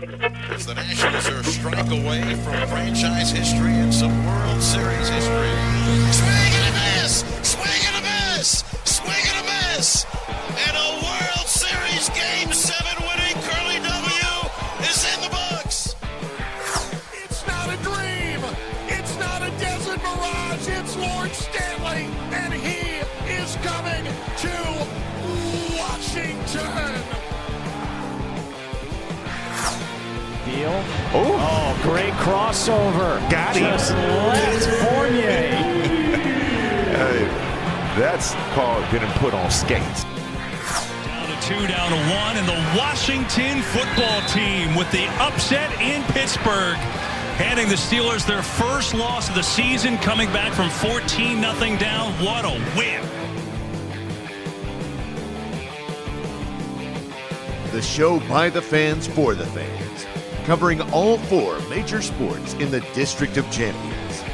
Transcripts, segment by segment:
As the Nationals are a strike away from franchise history and some World Series history. Swing and a miss! Swing great crossover. Got him. Just left Fournier. Hey, that's called getting put on skates. Down to two, down to one, and the Washington football team with the upset in Pittsburgh. Handing the Steelers their first loss of the season, coming back from 14 0 down. What a win! The show by the fans for the fans, covering all four major sports in the District of Champions.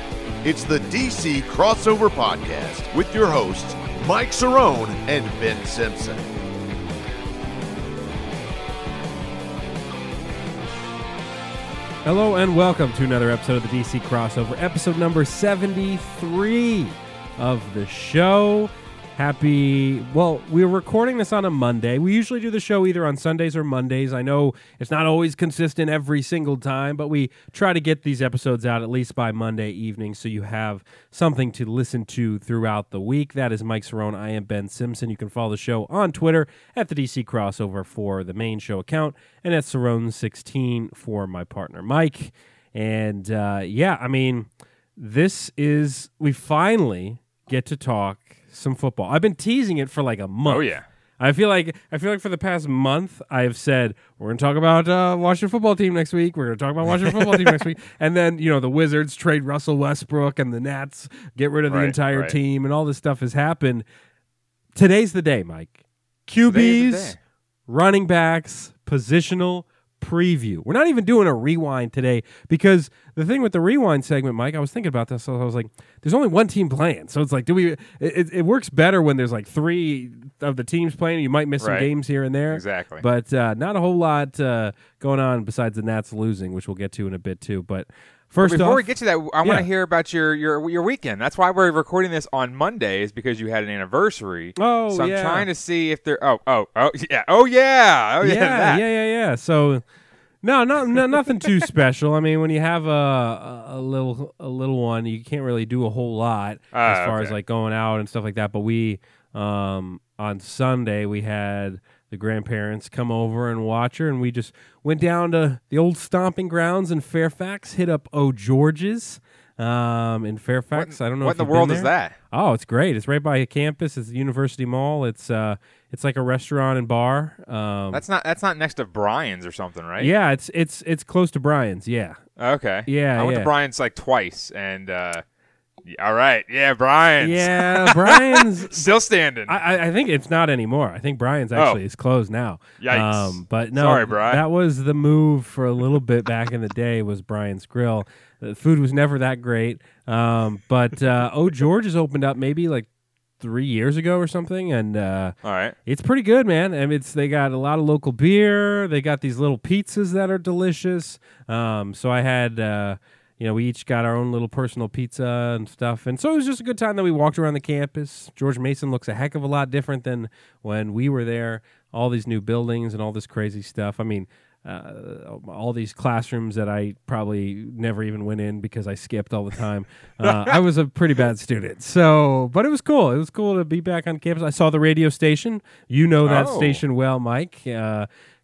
It's the DC Crossover Podcast with your hosts, Mike Cerrone and Ben Simpson. Hello and welcome to another episode of the DC Crossover, episode number 73 of the show. Happy, well, we're recording this on a Monday. We usually do the show either on Sundays or Mondays. I know it's not always consistent every single time, but we try to get these episodes out at least by Monday evening so you have something to listen to throughout the week. That is Mike Cerrone. I am Ben Simpson. You can follow the show on Twitter at the DC Crossover for the main show account and at Cerrone16 for my partner Mike. And uh, yeah, I mean, this is, we finally get to talk some football. I've been teasing it for like a month. Oh, yeah. I feel like I feel like for the past month I've said we're going to talk about uh, Washington football team next week. We're going to talk about Washington football team next week, and then you know the Wizards trade Russell Westbrook and the Nats get rid of the Right, entire right. team, and all this stuff has happened. Today's the day, Mike. QBs, day. running backs, positional preview. We're not even doing a rewind today because the thing with the rewind segment, Mike, I was thinking about this. So I was like, there's only one team playing, so it's like, do we? It, it, it works better when there's like three of the teams playing. You might miss some games here and there, Exactly. but uh, not a whole lot uh, going on besides the Nats losing, which we'll get to in a bit too. But first Before off, we get to that, I want to hear about your, your your weekend. That's why we're recording this on Monday, is because you had an anniversary. Oh, so I'm yeah. trying to see if there. Oh, oh, oh, yeah, oh yeah, oh yeah, yeah, yeah, yeah, yeah. So no, no, no, nothing too special. I mean, when you have a, a little a little one, you can't really do a whole lot Ah, as far as like going out and stuff like that. But we um on Sunday we had the grandparents come over and watch her, and we just went down to the old stomping grounds in Fairfax, hit up O George's um in Fairfax. I don't know What if in the world is that? Oh, it's great. It's right by a campus. It's the University Mall. It's uh, it's like a restaurant and bar. Um, That's not that's not next to Brian's or something, right? yeah. It's it's it's close to Brian's. Yeah, Okay. Yeah, I went yeah. to Brian's like twice, and uh, all right, yeah, Brian's. yeah. Brian's. Still standing. I, I- think it's not anymore. I think Brian's actually Oh. is closed now. Yikes. Um, but no, Sorry, Brian. That was the move for a little bit back in the day. Was Brian's Grill. The food was never that great. Um, but uh, Oh George's opened up maybe like three years ago or something, and uh, all right. It's pretty good, man. I mean, it's they got a lot of local beer. They got these little pizzas that are delicious. Um, so I had, uh, you know, we each got our own little personal pizza and stuff, and so it was just a good time that we walked around the campus. George Mason looks a heck of a lot different than when we were there. All these new buildings and all this crazy stuff. I mean. Uh, all these classrooms that I probably never even went in because I skipped all the time. Uh, I was a pretty bad student, so but it was cool. It was cool to be back on campus. I saw the radio station. You know that Oh. station well, Mike,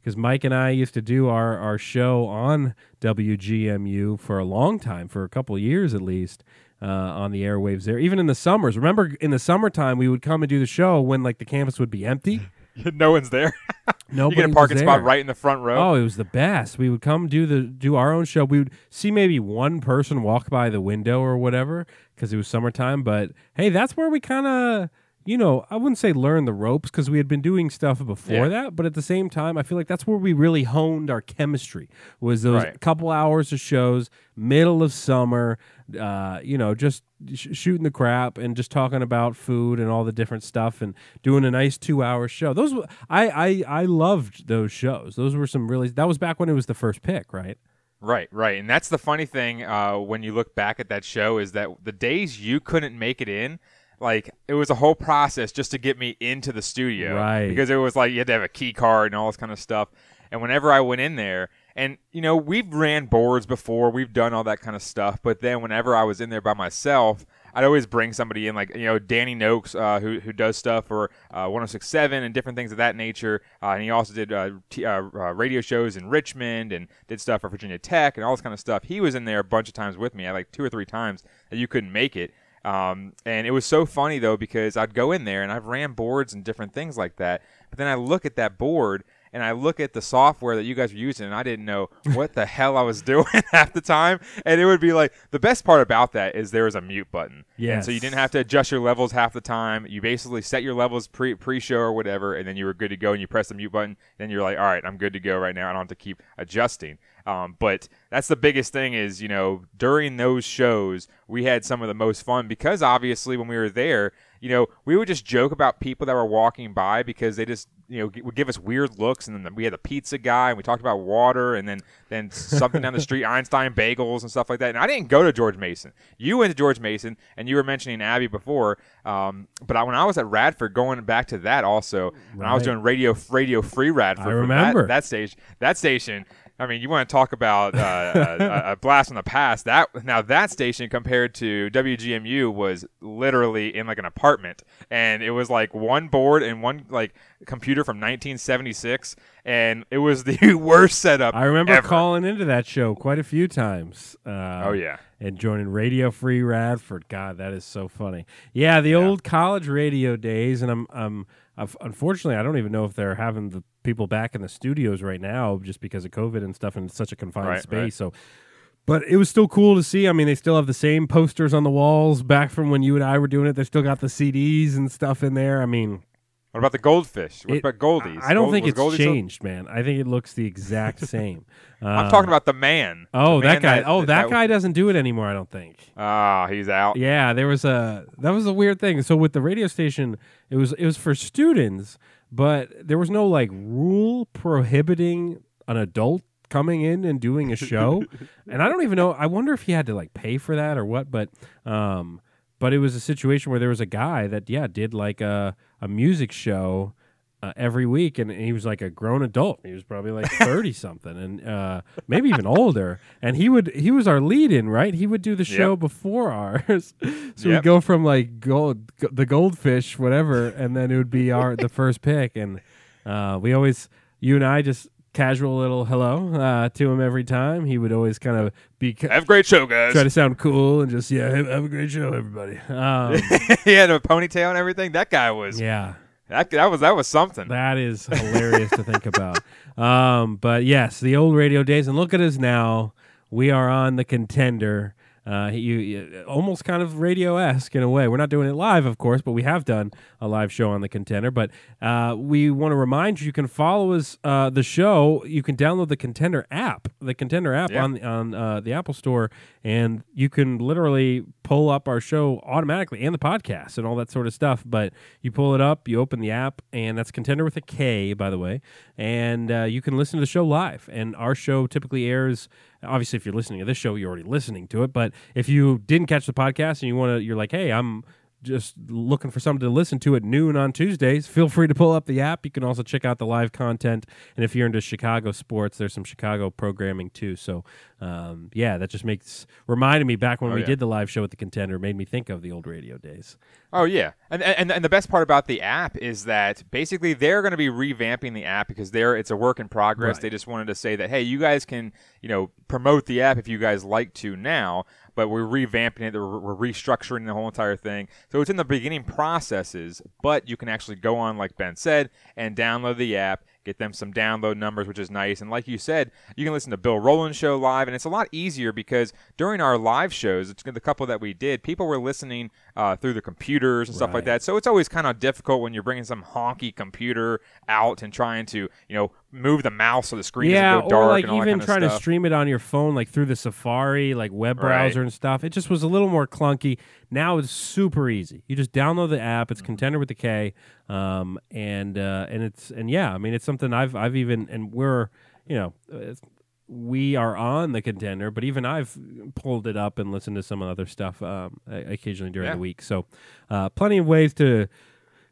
because Mike and I used to do our our show on WGMU for a long time, for a couple years at least. Uh, on the airwaves there, even in the summers. Remember, in the summertime, we would come and do the show when like the campus would be empty. no one's there. Nobody you get a parking spot right in the front row. Oh, it was the best. We would come do the do our own show. We would see maybe one person walk by the window or whatever because it was summertime. But hey, that's where we kind of you know, I wouldn't say learn the ropes because we had been doing stuff before Yeah. that, but at the same time, I feel like that's where we really honed our chemistry. Was those Right. couple hours of shows, middle of summer, uh, you know, just sh- shooting the crap and just talking about food and all the different stuff and doing a nice two hour show. Those w- I I I loved those shows. Those were some really. That was back when it was the first pick, right? Right, right, and that's the funny thing uh, when you look back at that show is that the days you couldn't make it in, like it was a whole process just to get me into the studio, Right. Because it was like you had to have a key card and all this kind of stuff. And whenever I went in there, and you know we've ran boards before, we've done all that kind of stuff, but then whenever I was in there by myself. I'd always bring somebody in, like you know Danny Noakes, uh, who who does stuff for uh, 106.7 and different things of that nature. Uh, and he also did uh, t- uh, uh, radio shows in Richmond and did stuff for Virginia Tech and all this kind of stuff. He was in there a bunch of times with me, I like two or three times that you couldn't make it. Um, and it was so funny though because I'd go in there and I've ran boards and different things like that. But then I look at that board and I look at the software that you guys were using, and I didn't know what the hell I was doing half the time. And it would be like the best part about that is there was a mute button. Yeah. so you didn't have to adjust your levels half the time. You basically set your levels pre pre show or whatever, and then you were good to go. And you press the mute button, then you're like, all right, I'm good to go right now. I don't have to keep adjusting. Um, but that's the biggest thing is you know during those shows we had some of the most fun because obviously when we were there you know we would just joke about people that were walking by because they just you know g- would give us weird looks and then we had the pizza guy and we talked about water and then then something down the street Einstein bagels and stuff like that. And I didn't go to George Mason. You went to George Mason and you were mentioning Abby before um, but I, when I was at Radford going back to that also when I was doing radio radio free Radford I that- remember. that station that station I mean, you want to talk about uh, a, a blast from the past? That now that station compared to WGMU was literally in like an apartment, and it was like one board and one like computer from 1976, and it was the worst setup. I remember ever. calling into that show quite a few times. Uh, Oh yeah, and joining Radio Free Radford. God, that is so funny. Yeah, the old college radio days, and I'm, I'm, I've, unfortunately, I don't even know if they're having the people back in the studios right now just because of COVID and stuff, and it's such a confined Right, space. right. So, but it was still cool to see. I mean, they still have the same posters on the walls back from when you and I were doing it. They still got the CDs and stuff in there. I mean, what about the goldfish? What it- about Goldies? I don't Gold- think it's Goldie still- changed, man. I think it looks the exact same. I'm Uh, talking about the man. Oh, The that man guy. oh, that, that guy doesn't do it anymore. I don't think. Ah, he's out. Yeah, there was a that was a weird thing. So with the radio station, it was it was for students, but there was no like rule prohibiting an adult coming in and doing a show. and I don't even know. I wonder if he had to like pay for that or what. But um, but it was a situation where there was a guy that yeah did like a a music show. Uh, every week, and he was like a grown adult. He was probably like thirty something, and uh, maybe even older. And he would he was our lead in, right? He would do the show Yep. before ours, so we'd go from like gold, g- the goldfish, whatever, and then it would be our the first pick, and uh, we always you and I just casual little hello uh, to him every time. He would always kind of be Have a great show, guys. try to sound cool and just yeah, have, have a great show, everybody. Um, he had a ponytail and everything. That guy was yeah. that, that was that was something. That is hilarious to think about. Um, but yes, the old radio days, and look at us now. We are on the contender. Uh, you, you almost kind of radio esque in a way. We're not doing it live, of course, but we have done a live show on the contender. But uh, we want to remind you, you can follow us uh, the show. You can download the contender app, the contender app Yeah. on on uh, the Apple Store, and you can literally pull up our show automatically and the podcast and all that sort of stuff. But you pull it up, you open the app, and that's Kontender with a K, by the way, and uh, you can listen to the show live. And our show typically airs. Obviously, if you're listening to this show, you're already listening to it. But if you didn't catch the podcast and you want to, you're like, hey, I'm just looking for something to listen to at noon on Tuesdays, feel free to pull up the app. You can also check out the live content. And if you're into Chicago sports, there's some Chicago programming too. So, um, yeah, that just makes reminded me back when Oh, we yeah. did the live show at the contender, made me think of the old radio days. Oh yeah, and, and and the best part about the app is that basically they're going to be revamping the app because they're it's a work in progress. Right. They just wanted to say that hey, you guys can you know promote the app if you guys like to now, but we're revamping it. We're, we're restructuring the whole entire thing. So it's in the beginning processes, but you can actually go on like Ben said and download the app get them some download numbers, which is nice. And like you said, you can listen to Bill Rowland show live, and it's a lot easier because during our live shows, it's the couple that we did, people were listening uh, through the computers and stuff like that. So it's always kind of difficult when you're bringing some honky computer out and trying to, you know, move the mouse so the screen yeah, doesn't go dark or like and all that even kind of trying to stream it on your phone, like through the Safari, like web Right. browser and stuff. It just was a little more clunky. Now it's super easy. You just download the app. Mm-hmm. It's Kontender with the K, um, and uh, and it's and yeah, I mean it's something I've I've even and we're you know. We are on the contender, but even I've pulled it up and listened to some other stuff um, occasionally during Yeah. the week. So, uh, plenty of ways to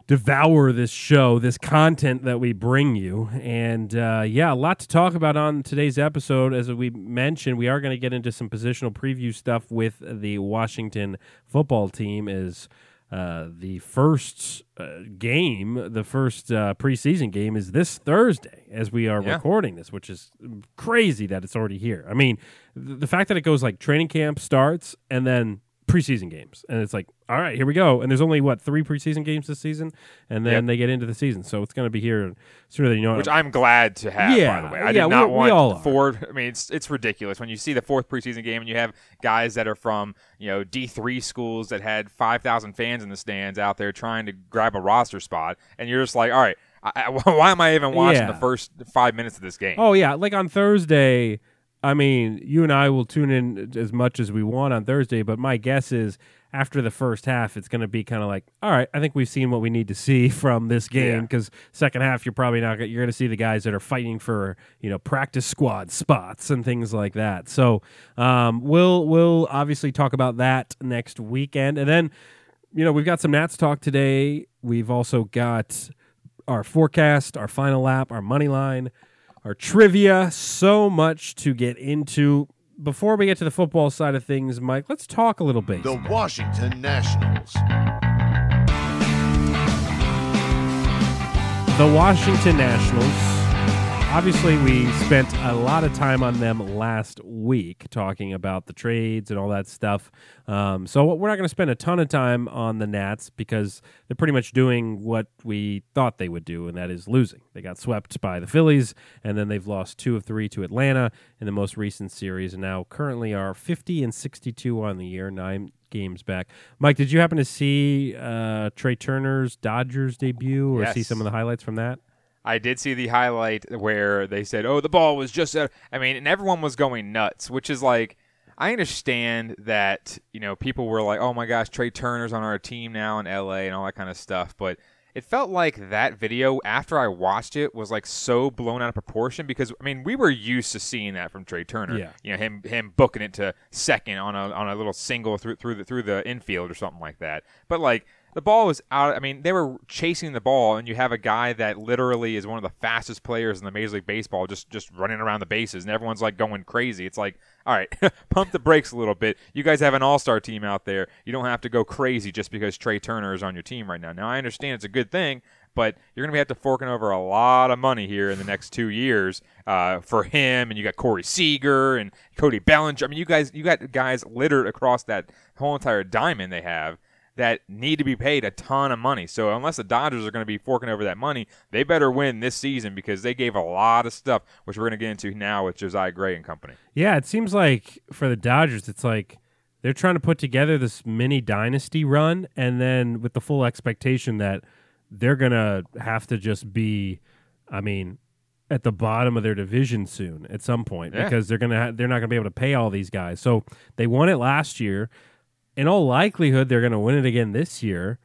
devour this show, this content that we bring you. And uh, yeah, a lot to talk about on today's episode. As we mentioned, we are going to get into some positional preview stuff with the Washington football team Is uh, the first uh, game, the first uh, preseason game is this Thursday as we are Yeah. recording this, which is crazy that it's already here. I mean, th- the fact that it goes like training camp starts and then preseason games and it's like all right here we go and there's only what three preseason games this season and then Yep. they get into the season so it's going to be here sooner than you know which I'm glad to have. Yeah, by the way, I yeah, did not want four. I mean, it's it's ridiculous when you see the fourth preseason game and you have guys that are from you know D three schools that had five thousand fans in the stands out there trying to grab a roster spot, and you're just like, all right, I, why am I even watching Yeah. the first five minutes of this game? Oh yeah, like on Thursday. I mean, you and I will tune in as much as we want on Thursday, but my guess is after the first half, it's going to be kind of like, all right, I think we've seen what we need to see from this game Yeah. because second half you're probably not gonna- you're going to see the guys that are fighting for you know practice squad spots and things like that. So um, we'll we'll obviously talk about that next weekend, and then you know we've got some Nats talk today. We've also got our forecast, our final lap, our money line, our trivia. So much to get into. Before we get to the football side of things, Mike, let's talk a little bit. The Washington Nationals. The Washington Nationals. Obviously, we spent a lot of time on them last week talking about the trades and all that stuff. Um, so we're not going to spend a ton of time on the Nats because they're pretty much doing what we thought they would do, and that is losing. They got swept by the Phillies, and then they've lost two of three to Atlanta in the most recent series, and now currently are 50 and 62 on the year, nine games back. Mike, did you happen to see uh, Trey Turner's Dodgers debut or see some of the highlights from that? I did see the highlight where they said, "Oh, the ball was just." Out. I mean, and everyone was going nuts, which is like, I understand that you know people were like, "Oh my gosh, Trey Turner's on our team now in LA" and all that kind of stuff, but. It felt like that video after I watched it was like so blown out of proportion because I mean we were used to seeing that from Trey Turner. Yeah. You know him him booking it to second on a on a little single through through the through the infield or something like that. But like the ball was out. I mean, they were chasing the ball, and you have a guy that literally is one of the fastest players in the Major League Baseball, just just running around the bases, and everyone's like going crazy. It's like, all right, pump the brakes a little bit. You guys have an All Star team out there. You don't have to go crazy just because Trey Turner is on your team right now. Now, I understand it's a good thing, but you're going to have to forking over a lot of money here in the next two years uh, for him. And you got Corey Seager and Cody Bellinger. I mean, you guys, you got guys littered across that whole entire diamond they have that need to be paid a ton of money. So unless the Dodgers are going to be forking over that money, they better win this season because they gave a lot of stuff, which we're going to get into now with Josiah Gray and company. Yeah, it seems like for the Dodgers, it's like they're trying to put together this mini dynasty run, and then with the full expectation that they're gonna have to just be, I mean, at the bottom of their division soon at some point Yeah. because they're gonna ha- they're not gonna be able to pay all these guys. So they won it last year. In all likelihood, they're gonna win it again this year.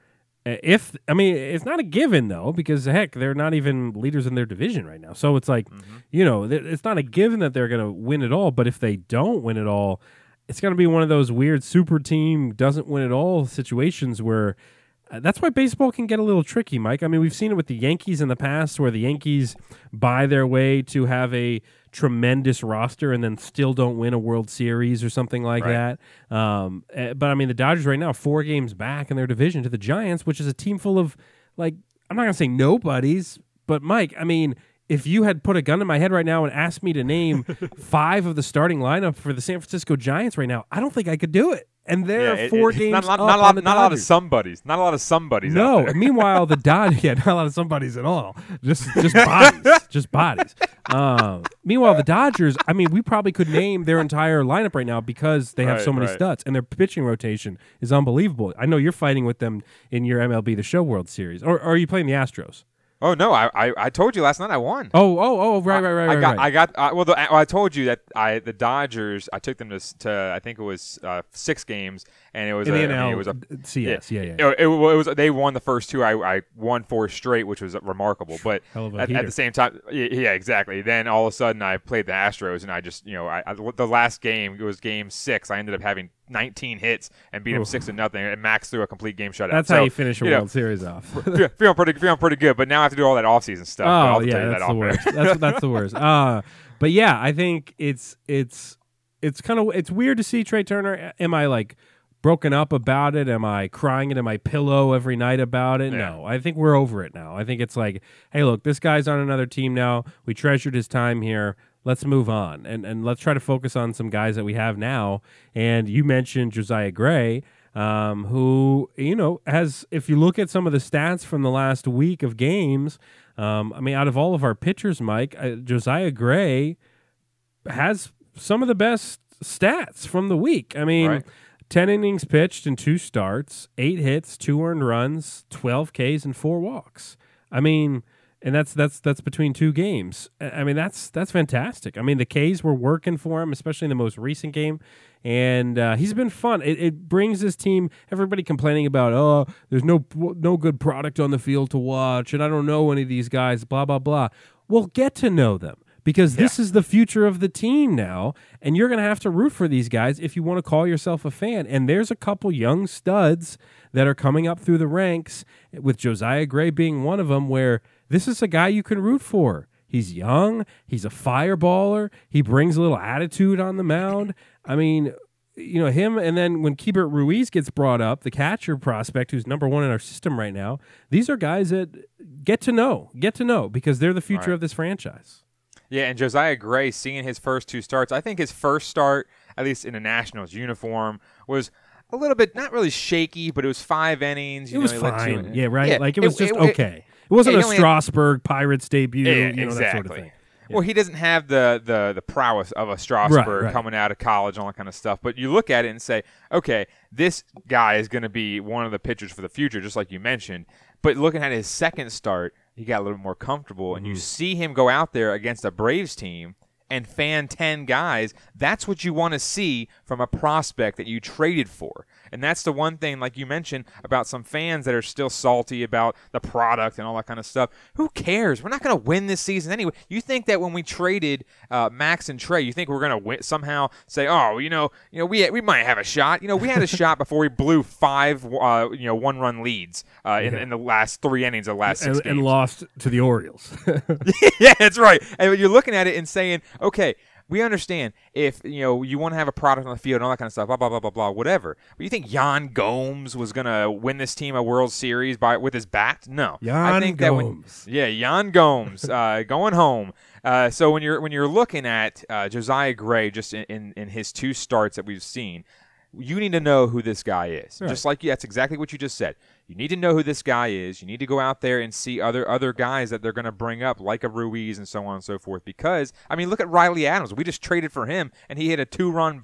Uh, If I mean, it's not a given though, because heck, they're not even leaders in their division right now. So it's like, you know, it's not a given that they're going to win it all. But if they don't win it all, it's going to be one of those weird super team doesn't win it all situations where. Uh, that's why baseball can get a little tricky, Mike. I mean, we've seen it with the Yankees in the past, where the Yankees buy their way to have a tremendous roster and then still don't win a World Series or something like Right. that. Um, eh, but I mean, the Dodgers right now four games back in their division to the Giants, which is a team full of like I'm not gonna say nobodies, but Mike, I mean, if you had put a gun in my head right now and asked me to name five of the starting lineup for the San Francisco Giants right now, I don't think I could do it. And they're Yeah, it- four it- games Not, not, not a lot. Not a lot of somebodies. Not a lot of somebodies. No. out there. Meanwhile, the Dodgers, yeah, not a lot of somebodies at all. Just just bodies, just bodies. Um, meanwhile, the Dodgers, I mean, we probably could name their entire lineup right now because they have so many right. studs, and their pitching rotation is unbelievable. I know you're fighting with them in your MLB The Show World Series, or, or are you playing the Astros? Oh no! I, I I told you last night I won. Oh, oh, oh, right, right, right, I right. got, right. I got. Uh, well, the, I told you that I the Dodgers. I took them to, to I think it was uh, six games, and it was in a, the I mean, it was a CS, yeah, yeah. It, it, it was they won the first two. I, I won four straight, which was remarkable. But Hell of a at, at the same time, yeah, exactly. Then all of a sudden, I played the Astros, and I just you know, I, I the last game it was game six. I ended up having 19 hits and beat them six to nothing, and Max threw a complete game shutout. That's So, how you finish a you know, World Series off. fe- feeling pretty feeling pretty good. But now I have to do all that offseason stuff. Oh yeah, that that's off the worst. That's that's the worst. Uh, but yeah, I think it's it's it's kind of it's weird to see Trey Turner. Am I like broken up about it? Am I crying into my pillow every night about it? Yeah. No, I think we're over it now. I think it's like, hey, look, this guy's on another team now. We treasured his time here. Let's move on and and let's try to focus on some guys that we have now. And you mentioned Josiah Gray. Um, who you know has if you look at some of the stats from the last week of games, um, I mean, out of all of our pitchers, Mike, uh, Josiah Gray has some of the best stats from the week. I mean, Right. 10 innings pitched and two starts, eight hits, two earned runs, 12 Ks, and four walks. I mean, and that's that's that's between two games. I mean, that's that's fantastic. I mean, the Ks were working for him, especially in the most recent game, and uh, he's been fun. It, it brings this team. Everybody complaining about, oh, there's no no good product on the field to watch, and I don't know any of these guys. Blah blah blah. We'll get to know them because this is the future of the team now, and you're going to have to root for these guys if you want to call yourself a fan. And there's a couple young studs that are coming up through the ranks, with Josiah Gray being one of them, where this is a guy you can root for. He's young, he's a fireballer, he brings a little attitude on the mound. I mean, you know, him and then when Keibert Ruiz gets brought up, the catcher prospect who's number one in our system right now, these are guys that get to know, get to know because they're the future Right. of this franchise. Yeah, and Josiah Gray, seeing his first two starts, I think his first start, at least in a Nationals uniform, was a little bit not really shaky, but it was five innings. You It was know, two fine. in- Yeah, right. like it was just it- okay. It wasn't yeah, a only had- Strasburg Pirates debut, Yeah, you know, exactly. that sort of thing. Well, he doesn't have the, the, the prowess of a Strasburg right. coming out of college and all that kind of stuff. But you look at it and say, okay, this guy is going to be one of the pitchers for the future, just like you mentioned. But looking at his second start, he got a little more comfortable, and you mm-hmm. see him go out there against a Braves team and fan 10 guys. That's what you want to see from a prospect that you traded for. And that's the one thing, like you mentioned, about some fans that are still salty about the product and all that kind of stuff. Who cares? We're not going to win this season anyway. You think that when we traded uh, Max and Trey, you think we're going to somehow say, oh, you know, you know, we we might have a shot. You know, we had a shot before we blew five, uh, you know, one run leads uh, in, in the last three innings of the last six And, games. and lost to the Orioles. yeah, that's right. And you're looking at it and saying, okay, we understand if you know you want to have a product on the field and all that kind of stuff, blah blah blah blah blah, whatever. But you think Yan Gomes was gonna win this team a World Series by with his bat? No, I Yan think that when, Gomes. yeah, Yan Gomes uh, going home. Uh, so when you're when you're looking at uh, Josiah Gray, just in, in in his two starts that we've seen, you need to know who this guy is. Right. Just like that's exactly what you just said. You need to know who this guy is. You need to go out there and see other other guys that they're going to bring up, like a Ruiz and so on and so forth. Because I mean, look at Riley Adams. We just traded for him, and he hit a two run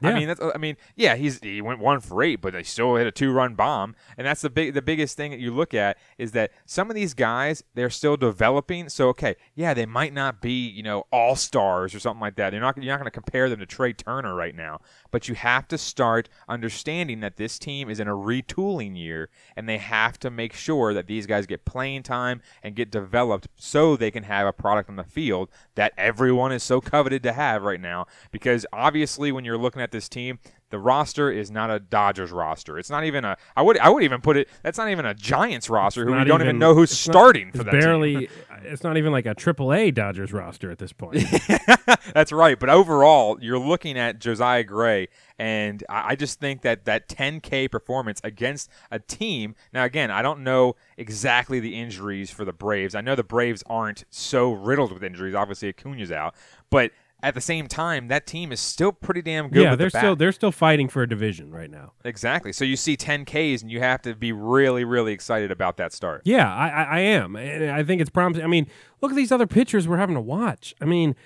bomb. I mean, that's I mean, yeah, he's he went one for eight, but they still hit a two run bomb, and that's the big the biggest thing that you look at is that some of these guys they're still developing. So okay, yeah, they might not be you know all stars or something like that. You're not you're not going to compare them to Trey Turner right now, but you have to start understanding that this team is in a retooling year, and they have to make sure that these guys get playing time and get developed so they can have a product on the field that everyone is so coveted to have right now. Because obviously, when you're looking at this team, the roster is not a Dodgers roster. It's not even a. I would. I would even put it. That's not even a Giants roster who we don't even, even- know who's it's not- starting for It's that. team. barely. it's not even like a Triple A Dodgers roster at this point. That's right. But overall, you're looking at Josiah Gray, and I I just think that that 10K performance against a team. Now, again, I don't know exactly the injuries for the Braves. I know the Braves aren't so riddled with injuries. Obviously, Acuna's out, but at the same time, that team is still pretty damn good. yeah, they're the still they're still fighting for a division right now. exactly. So you see 10 Ks, and you have to be really, really excited about that start. Yeah, I, I, I am. And I think it's promising. I mean, look at these other pitchers we're having to watch. I mean,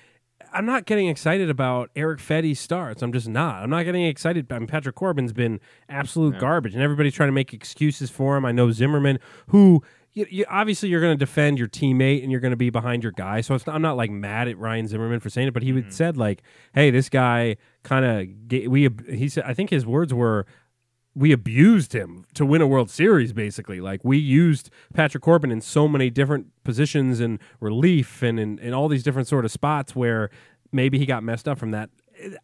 I'm not getting excited about Erick Fedde's starts. I'm just not. I'm not getting excited. I mean, Patrick Corbin's been absolute garbage, and everybody's trying to make excuses for him. I know Zimmerman, who you, you, obviously you're going to defend your teammate and you're going to be behind your guy. So it's not, I'm not like mad at Ryan Zimmerman for saying it, but he would mm-hmm. said like, "Hey, this guy kind of we." He said, I think his words were we abused him to win a World Series, basically. Like we used Patrick Corbin in so many different positions and relief and in, in all these different sort of spots where maybe he got messed up from that.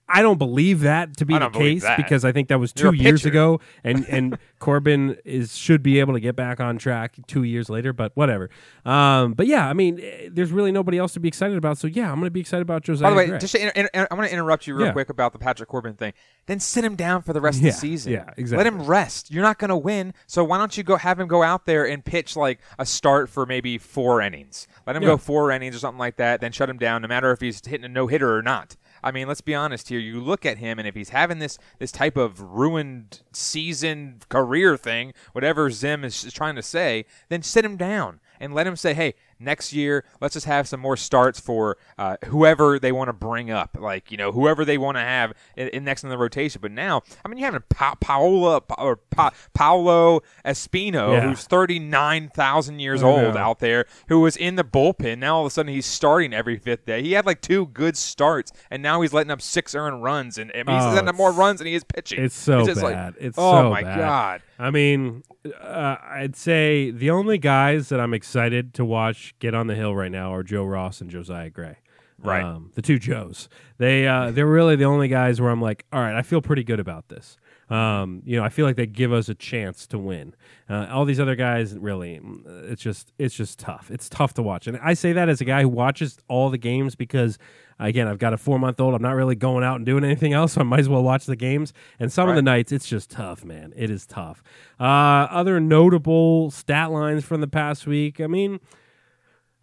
I don't believe that to be the case because I think that was two years pitcher. ago, and and Corbin is should be able to get back on track two years later. But whatever. Um, but yeah, I mean, eh, there's really nobody else to be excited about. So yeah, I'm going to be excited about Josiah. By the way, Gray. just to inter- inter- I'm going to interrupt you real Yeah. quick about the Patrick Corbin thing. Then sit him down for the rest Yeah, of the season. yeah, exactly. Let him rest. You're not going to win, so why don't you go have him go out there and pitch like a start for maybe four innings? Let him Yeah. go four innings or something like that. Then shut him down, no matter if he's hitting a no hitter or not. I mean, let's be honest here. You look at him, and if he's having this this type of ruined season career thing, whatever Zim is, is trying to say, then sit him down and let him say, "Hey, next year, let's just have some more starts for uh, whoever they want to bring up, like you know, whoever they want to have in, in next in the rotation." But now, I mean, you have pa- Paola Pa- or pa- Paolo Espino, Yeah. who's thirty nine thousand years old know. out there, who was in the bullpen. Now all of a sudden he's starting every fifth day. He had like two good starts, and now he's letting up six earned runs, and I mean, he's Oh, letting up more runs than he is pitching. It's so it's just like, bad. it's oh so my bad. god. I mean, uh, I'd say the only guys that I'm excited to watch get on the hill right now are Joe Ross and Josiah Gray. Right. Um, the two Joes. They uh, they're really the only guys where I'm like, all right, I feel pretty good about this. Um, you know, I feel like they give us a chance to win. Uh, all these other guys, really, mm, it's just it's just tough. It's tough to watch, and I say that as a guy who watches all the games because, again, I've got a four month old. I'm not really going out and doing anything else, so I might as well watch the games. And some of the nights, it's just tough, man. It is tough. Uh, other notable stat lines from the past week. I mean,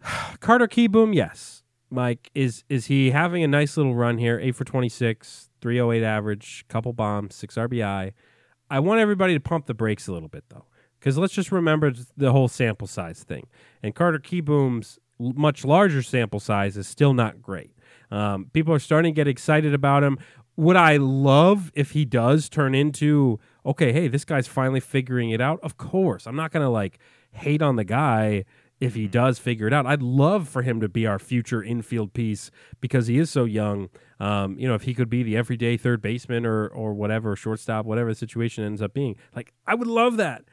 Carter Kieboom, yes. Mike, is is he having a nice little run here? Eight for 26, 308 average, couple bombs, six RBI. I want everybody to pump the brakes a little bit, though, because let's just remember the whole sample size thing. And Carter Kieboom's much larger sample size is still not great. Um, people are starting to get excited about him. Would I love if he does turn into okay? Hey, this guy's finally figuring it out. Of course, I'm not gonna like hate on the guy if he does figure it out. I'd love for him to be our future infield piece because he is so young. Um, you know, if he could be the everyday third baseman or or whatever shortstop, whatever the situation ends up being, like I would love that.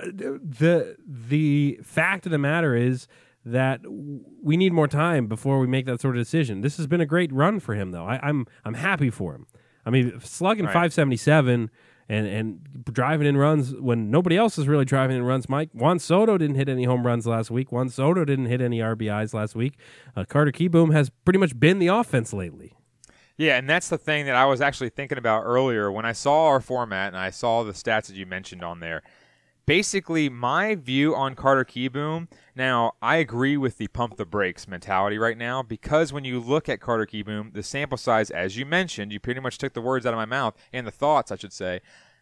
Uh, the the fact of the matter is that we need more time before we make that sort of decision. This has been a great run for him, though. I, I'm I'm happy for him. I mean, slugging Right. 577 and and driving in runs when nobody else is really driving in runs. Mike Juan Soto didn't hit any home runs last week. Juan Soto didn't hit any RBIs last week. Uh, Carter Kieboom has pretty much been the offense lately. Yeah, and that's the thing that I was actually thinking about earlier when I saw our format and I saw the stats that you mentioned on there. Basically, my view on Carter Kieboom. Now, I agree with the pump the brakes mentality right now because when you look at Carter Kieboom, the sample size, as you mentioned, you pretty much took the words out of my mouth and the thoughts, I should say,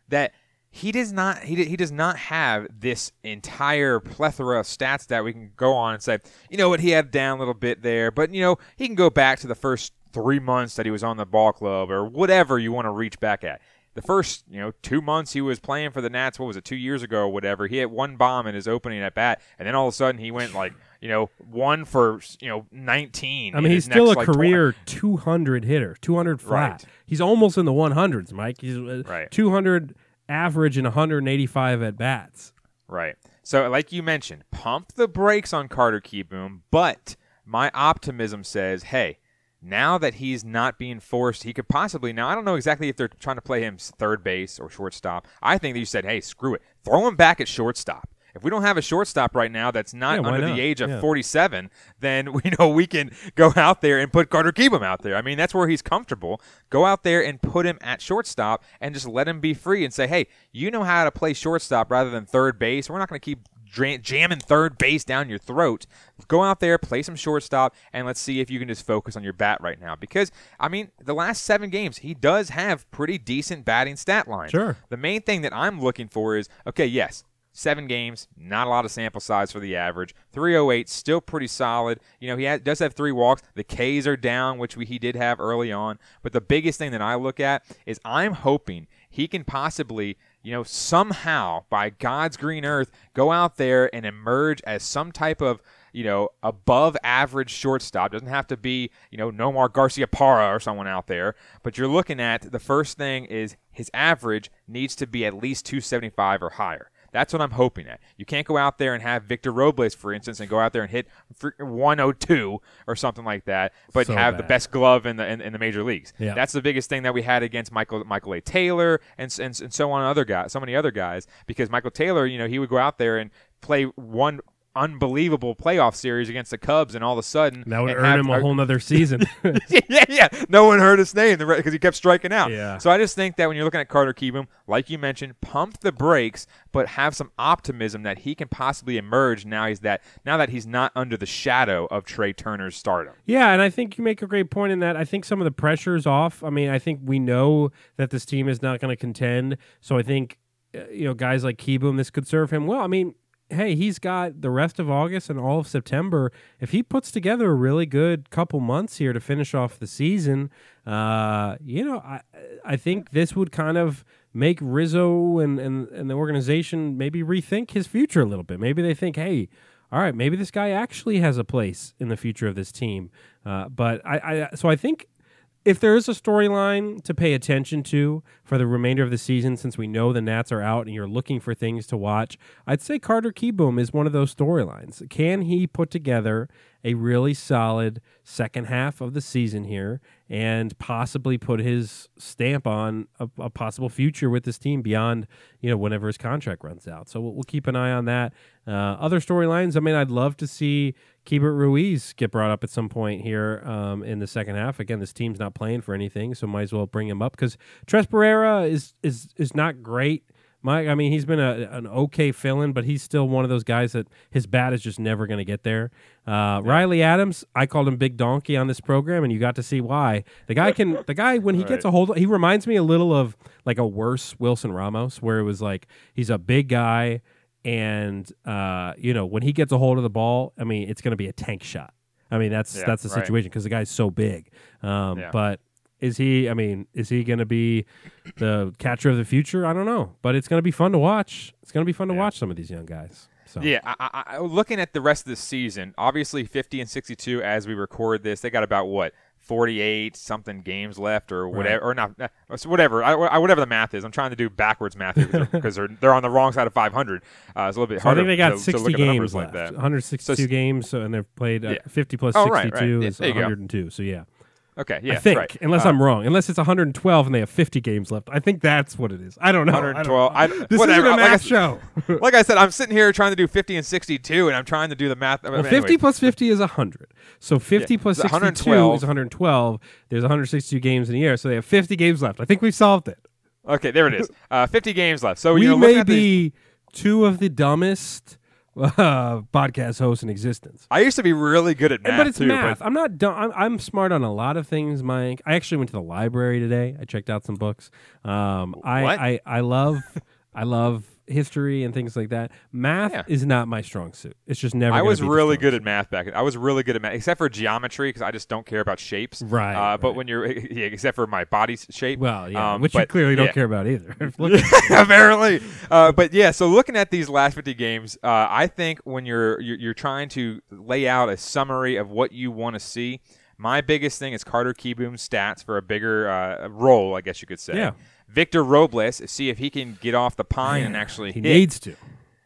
that he does not he, he does not have this entire plethora of stats that we can go on and say, you know what, he had down a little bit there, but you know he can go back to the first three months that he was on the ball club or whatever you want to reach back at. The first, you know, two months he was playing for the Nats. What was it, two years ago or whatever? He hit one bomb in his opening at bat, and then all of a sudden he went like, you know, one for you know nineteen. I mean, he's still next, a like, career 200 hitter, 200 flat. Right. He's almost in the 100s, Mike. He's uh, Right. 200 average and 185 at bats. Right. So, like you mentioned, pump the brakes on Carter Kieboom, but my optimism says, hey, now that he's not being forced, he could possibly. Now, I don't know exactly if they're trying to play him third base or shortstop. I think that you said, hey, screw it. Throw him back at shortstop. If we don't have a shortstop right now that's not Yeah, under not? the age of Yeah. 47, then we know we can go out there and put Carter Kieboom out there. I mean, that's where he's comfortable. Go out there and put him at shortstop and just let him be free and say, hey, you know how to play shortstop rather than third base. We're not going to keep jamming third base down your throat. Go out there, play some shortstop, and let's see if you can just focus on your bat right now. Because I mean, the last seven games, he does have pretty decent batting stat lines. Sure. The main thing that I'm looking for is okay, yes, seven games, not a lot of sample size for the average. 308, still pretty solid. You know, he has, does have three walks. The Ks are down, which we, he did have early on. But the biggest thing that I look at is I'm hoping he can possibly, you know, somehow, by God's green earth, go out there and emerge as some type of you know, above average shortstop. Doesn't have to be, you know, Nomar Garciaparra or someone out there. But you're looking at the first thing is his average needs to be at least 275 or higher. That's what I'm hoping at. You can't go out there and have Victor Robles, for instance, and go out there and hit 102 or something like that, but So have the best glove in the in, in the major leagues. Yeah. That's the biggest thing that we had against Michael Michael A. Taylor and, and and so on other guys, so many other guys, because Michael Taylor, you know, he would go out there and play one unbelievable playoff series against the Cubs, and all of a sudden That would earn have- him a whole nother season. yeah, yeah. No one heard his name because he kept striking out. Yeah. So I just think that when you're looking at Carter Kieboom, like you mentioned, pump the brakes, but have some optimism that he can possibly emerge now. He's that now that he's not under the shadow of Trey Turner's stardom. Yeah, and I think you make a great point in that. I think some of the pressure's off. I mean, I think we know that this team is not going to contend. So I think, uh, you know, guys like Kieboom, this could serve him well. I mean, hey, he's got the rest of August and all of September. If he puts together a really good couple months here to finish off the season, uh, you know, I I think this would kind of make Rizzo and, and, and the organization maybe rethink his future a little bit. Maybe they think, hey, all right, maybe this guy actually has a place in the future of this team. Uh, but I, I, so I think if there is a storyline to pay attention to for the remainder of the season, since we know the Nats are out and you're looking for things to watch, I'd say Carter Kieboom is one of those storylines. Can he put together a really solid second half of the season here and possibly put his stamp on a, a possible future with this team beyond, you know, whenever his contract runs out? So we'll, we'll keep an eye on that. Uh, other storylines, I mean, I'd love to see Keibert Ruiz get brought up at some point here um, in the second half. Again, this team's not playing for anything, so might as well bring him up because Tres Barrera is is is not great. Mike, I mean, he's been a, an okay fill-in, but he's still one of those guys that his bat is just never going to get there. Uh, Riley Adams, I called him Big Donkey on this program, and you got to see why. The guy can, the guy when he gets a hold, of he reminds me a little of like a worse Wilson Ramos, where it was like he's a big guy, and uh, you know when he gets a hold of the ball, I mean, it's going to be a tank shot. I mean, that's Yeah, that's the right. situation because the guy's so big. Um, Yeah. But is he? I mean, is he going to be the catcher of the future? I don't know, but it's going to be fun to watch. It's going to be fun to watch some of these young guys. So Yeah, I, I, I, looking at the rest of the season, obviously 50 and 62 as we record this, they got about what 48 something games left or whatever, or not, uh, whatever, I, I- whatever the math is. I'm trying to do backwards math here because they're, they're they're on the wrong side of 500. Uh, it's a little bit So I think they got to, to 60 look at the numbers games like that. 162 So- games, so, and they've played uh, Yeah. 50 plus Oh, right, 62 right. Yeah, is there you go. 102. So yeah, Okay, yeah, I think, right. unless Uh, I'm wrong, unless it's 112 and they have 50 games left. I think that's what it is. I don't know. I don't 112. I, know. This whatever. isn't a Like I math show. like I said, I'm sitting here trying to do 50 and 62, and I'm trying to do the math. Well, 50 plus 50 is 100. So 50 Yeah, 62 112. is 112. There's 162 games in a year, so they have 50 games left. I think we've solved it. Okay, there it is. Uh, 50 games left. So we you're may these- be two of the dumbest uh, podcast hosts in existence. I used to be really good at math, but it's too, math. I'm not dumb. I'm, I'm smart on a lot of things, Mike. I actually went to the library today. I checked out some books. Um, I, I I love I love history and things like that. Math Yeah. is not my strong suit. It's just never. I was really good at math back. I was really good at math, except for geometry because I just don't care about shapes. Right, Uh, But right. when you're, yeah, except for my body's shape. Well, yeah, Um, which you but, clearly don't yeah. care about either. Apparently. Uh, but yeah, so looking at these last 50 games, uh, I think when you're, you're you're trying to lay out a summary of what you want to see, my biggest thing is Carter Kieboom's stats for a bigger uh, role, I guess you could say. Yeah. Victor Robles, see if he can get off the pine and actually he hit. needs to.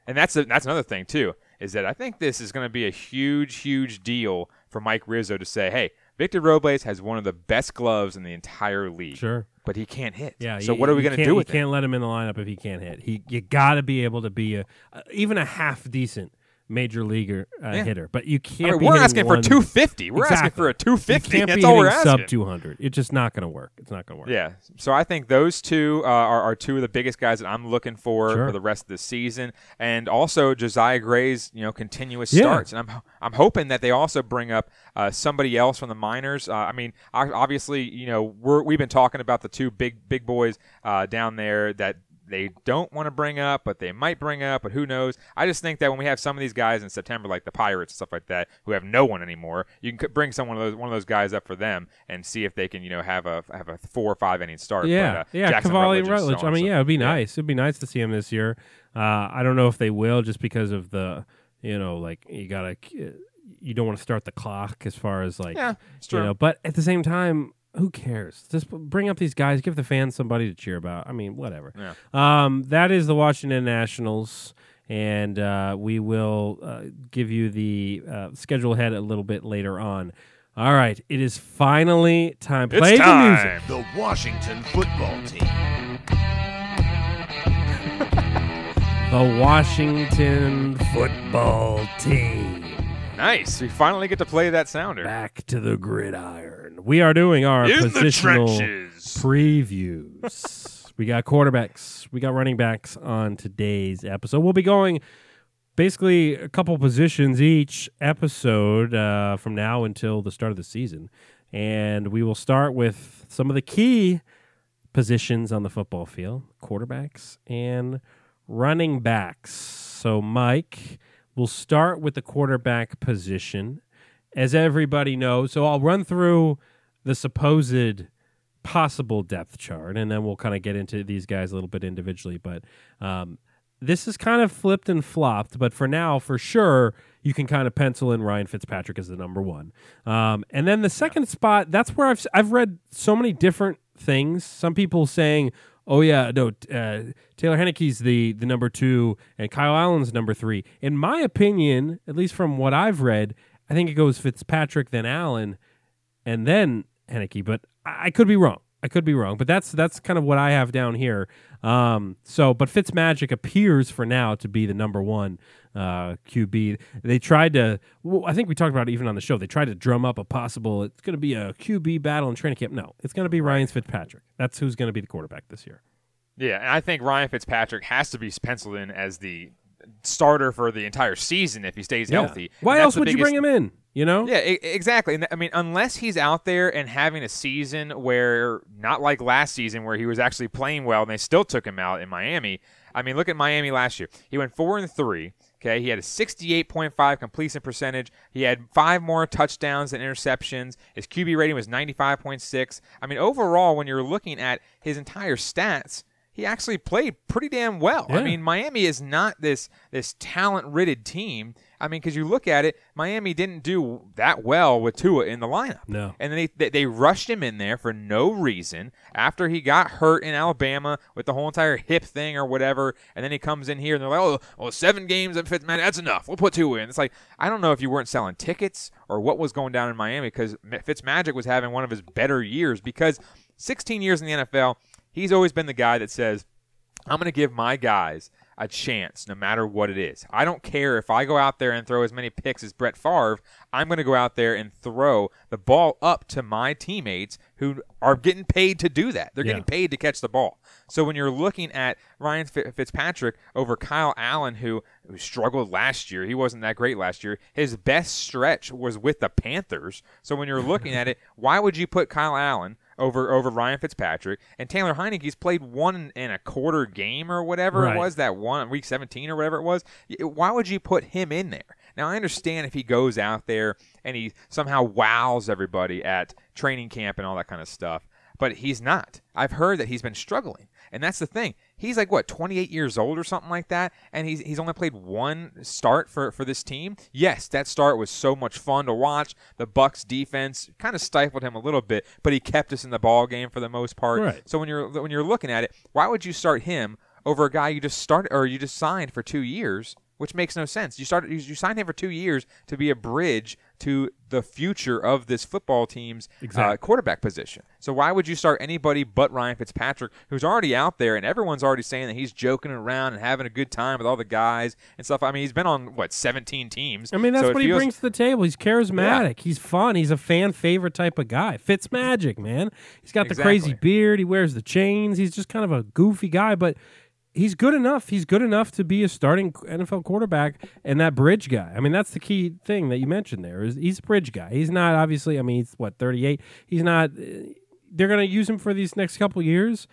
And that's a, that's another thing too is that I think this is going to be a huge, huge deal for Mike Rizzo to say, "Hey, Victor Robles has one of the best gloves in the entire league, Sure. but he can't hit. Yeah. So you- what are we going to do with You him? can't let him in the lineup if he can't hit. He you got to be able to be a uh, even a half decent major leaguer uh, Yeah. hitter, but you can't. mean, be we're asking one- for 250. We're asking for a 250. That's all we're asking. sub 200. It's just not going to work. It's not going to work. Yeah. So I think those two uh, are, are two of the biggest guys that I'm looking for Sure. for the rest of the season, and also Josiah Gray's you know continuous Yeah. starts. And I'm I'm hoping that they also bring up uh, somebody else from the minors. Uh, I mean, obviously, you know, we're we've been talking about the two big big boys uh, down there that. They don't want to bring up, but they might bring up, but who knows? I just think that when we have some of these guys in September, like the Pirates and stuff like that, who have no one anymore, you can bring someone of those one of those guys up for them and see if they can, you know, have a have a four or five inning start. Yeah, but, uh, yeah, Jackson Cavalli Rutledge Rutledge. so I mean, so- yeah, it'd be nice. It'd be nice to see him this year. Uh, I don't know if they will, just because of the, you know, like you gotta, you don't want to start the clock as far as like, Yeah, it's you know. But at the same time, who cares? Just bring up these guys, give the fans somebody to cheer about. I mean, whatever. Yeah. Um, that is the Washington Nationals. And uh, we will uh, give you the uh, schedule ahead a little bit later on. All right, it is finally time. It's Play the music. The Washington football team. the Washington football team. Nice. We finally get to play that sounder. Back to the gridiron. We are doing our In positional previews. we got quarterbacks, we got running backs on today's episode. We'll be going basically a couple positions each episode uh, from now until the start of the season. And we will start with some of the key positions on the football field quarterbacks and running backs. So, Mike, we'll start with the quarterback position. As everybody knows, so I'll run through the supposed possible depth chart and then we'll kind of get into these guys a little bit individually. But um, this is kind of flipped and flopped, but for now, for sure, you can kind of pencil in Ryan Fitzpatrick as the number one. Um, and then the second spot, that's where I've I've read so many different things. Some people saying, "Oh yeah, no, uh, Taylor Heinicke's the the number two, and Kyle Allen's number three. In my opinion, at least from what I've read, I think it goes Fitzpatrick, then Allen, and then Heinicke. But I, I could be wrong. I could be wrong, but that's that's kind of what I have down here. Um, so, but Fitzmagic appears for now to be the number one uh, QB. They tried to. Well, I think we talked about it even on the show. They tried to drum up a possible. It's going to be a QB battle in training camp. No, it's going to be Ryan Fitzpatrick. That's who's going to be the quarterback this year. Yeah, and I think Ryan Fitzpatrick has to be penciled in as the starter for the entire season if he stays Yeah. healthy. Why else would you bring him in? You know? Yeah, exactly. And I mean, unless he's out there and having a season where, not like last season, where he was actually playing well and they still took him out in Miami. I mean, look at Miami last year. He went four and three. Okay, he had a 68.5 completion percentage. He had five more touchdowns than interceptions. His QB rating was 95.6. I mean, overall, when you're looking at his entire stats, he actually played pretty damn well. I mean, Miami is not this this talent ridded team. I mean, because you look at it, Miami didn't do that well with Tua in the lineup. No. and then they, they they rushed him in there for no reason after he got hurt in Alabama with the whole entire hip thing or whatever. And then he comes in here and they're like, oh, well, seven games at Fitzmagic, that's enough. We'll put Tua in. It's like I don't know if you weren't selling tickets or what was going down in Miami because Fitzmagic was having one of his better years because 16 years in the NFL, he's always been the guy that says. I'm going to give my guys a chance no matter what it is. I don't care if I go out there and throw as many picks as Brett Favre. I'm going to go out there and throw the ball up to my teammates who are getting paid to do that. They're Yeah. getting paid to catch the ball. So when you're looking at Ryan Fitzpatrick over Kyle Allen, who, who struggled last year, he wasn't that great last year. His best stretch was with the Panthers. So when you're looking at it, why would you put Kyle Allen? Over over Ryan Fitzpatrick and Taylor Heinicke's played one and a quarter game or whatever Right. it was that one week 17 or whatever it was. Why would you put him in there? Now I understand if he goes out there and he somehow wows everybody at training camp and all that kind of stuff, but he's not. I've heard that he's been struggling, and that's the thing. He's like what 28 years old or something like that, and he's he's only played one start for for this team. Yes, that start was so much fun to watch. The Bucks defense kind of stifled him a little bit, but he kept us in the ball game for the most part. Right. So when you're when you're looking at it, why would you start him over a guy you just started or you just signed for two years which makes no sense. You started you, signed him for two years to be a bridge to the future of this football team's uh, quarterback position. So why would you start anybody but Ryan Fitzpatrick, who's already out there, and everyone's already saying that he's joking around and having a good time with all the guys and stuff. I mean, he's been on what 17 teams. I mean, that's So what he feels- brings to the table. He's charismatic. He's fun. He's a fan favorite type of guy. Fitz magic, man. He's got the crazy beard. He wears the chains. He's just kind of a goofy guy, but he's good enough. He's good enough to be a starting NFL quarterback and that bridge guy. I mean, that's the key thing that you mentioned there. Is he's a bridge guy. He's not obviously. I mean, he's what thirty eight. He's not. uh, They're going to use him for these next couple years,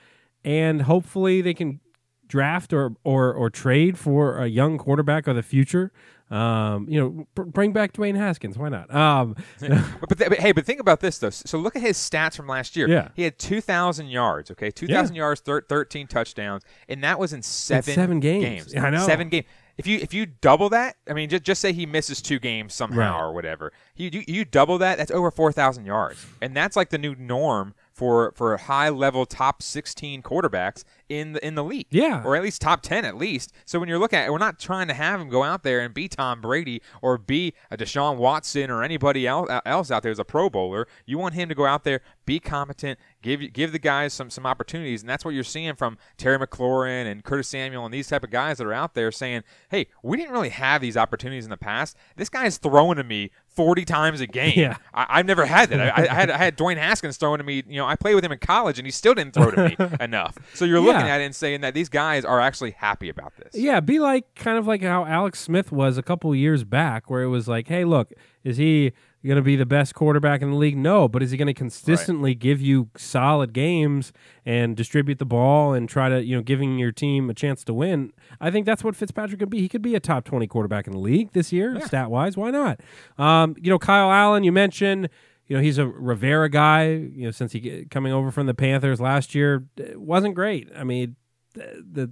and hopefully they can draft or or or trade for a young quarterback of the future. Um, you know, br- bring back Dwayne Haskins. Why not? Um, But, th- but hey, but think about this though. So look at his stats from last year. Yeah. he had two thousand yards. Okay, two thousand yards, thir- thirteen touchdowns, and that was in seven seven games. Yeah, I know. Seven games. If you if you double that, I mean, just just say he misses two games somehow Right. or whatever. You, you you double that, that's over four thousand yards, and that's like the new norm for for high level top sixteen quarterbacks in the in the league. Yeah. or at least top ten at least. So when you're looking at, it, we're not trying to have him go out there and be Tom Brady or be a Deshaun Watson or anybody else else out there as a Pro Bowler. You want him to go out there, be competent, give give the guys some some opportunities, and that's what you're seeing from Terry McLaurin and Curtis Samuel and these type of guys that are out there saying, "Hey, we didn't really have these opportunities in the past. This guy's throwing to me." 40 times a game. Yeah. I, I've never had that. I, I had I had Dwayne Haskins throwing to me. You know, I played with him in college, and he still didn't throw to me enough. So you're looking Yeah. at it and saying that these guys are actually happy about this. Yeah, be like kind of like how Alex Smith was a couple years back, where it was like, hey, look, is he going to be the best quarterback in the league? No, but is he going to consistently give you solid games and distribute the ball and try to, you know, giving your team a chance to win? I think that's what Fitzpatrick could be. He could be a top 20 quarterback in the league this year, stat wise. Why not? Um, you know, Kyle Allen, you mentioned. You know he's a Rivera guy. You know since he coming over from the Panthers last year it wasn't great. I mean, the, the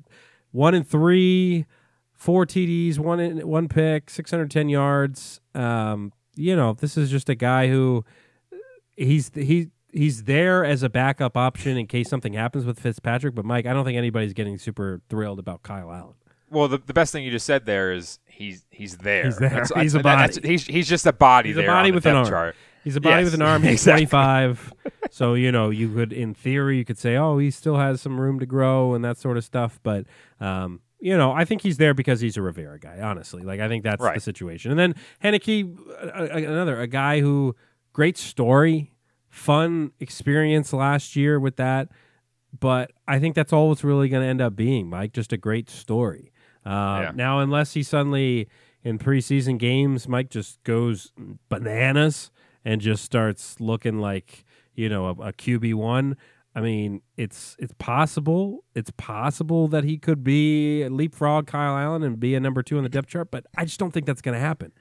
one and three, four TDs, one in, one pick, six hundred ten yards. Um, you know, this is just a guy who he's he he's there as a backup option in case something happens with Fitzpatrick. But Mike, I don't think anybody's getting super thrilled about Kyle Allen. Well, the, the best thing you just said there is he's he's there. He's there. That's- He's a that- that's- body. he's he's just a body He's there. a body with an arm. chart. He's a body Yes, with an arm. He's exactly. 25. so, you know, you could, in theory, you could say, oh, he still has some room to grow and that sort of stuff. But, um, you know, I think he's there because he's a Rivera guy, honestly. Like, I think that's the situation. And then Heinicke, uh, another, a guy who, great story, fun experience last year with that. But I think that's all it's really going to end up being, Mike. Just a great story. Uh, Yeah. Now, unless he suddenly in preseason games, Mike just goes bananas and just starts looking like you know a, a QB one. I mean, it's it's possible. It's possible that he could be leapfrog Kyle Allen and be a number two on the depth chart, but I just don't think that's going to happen.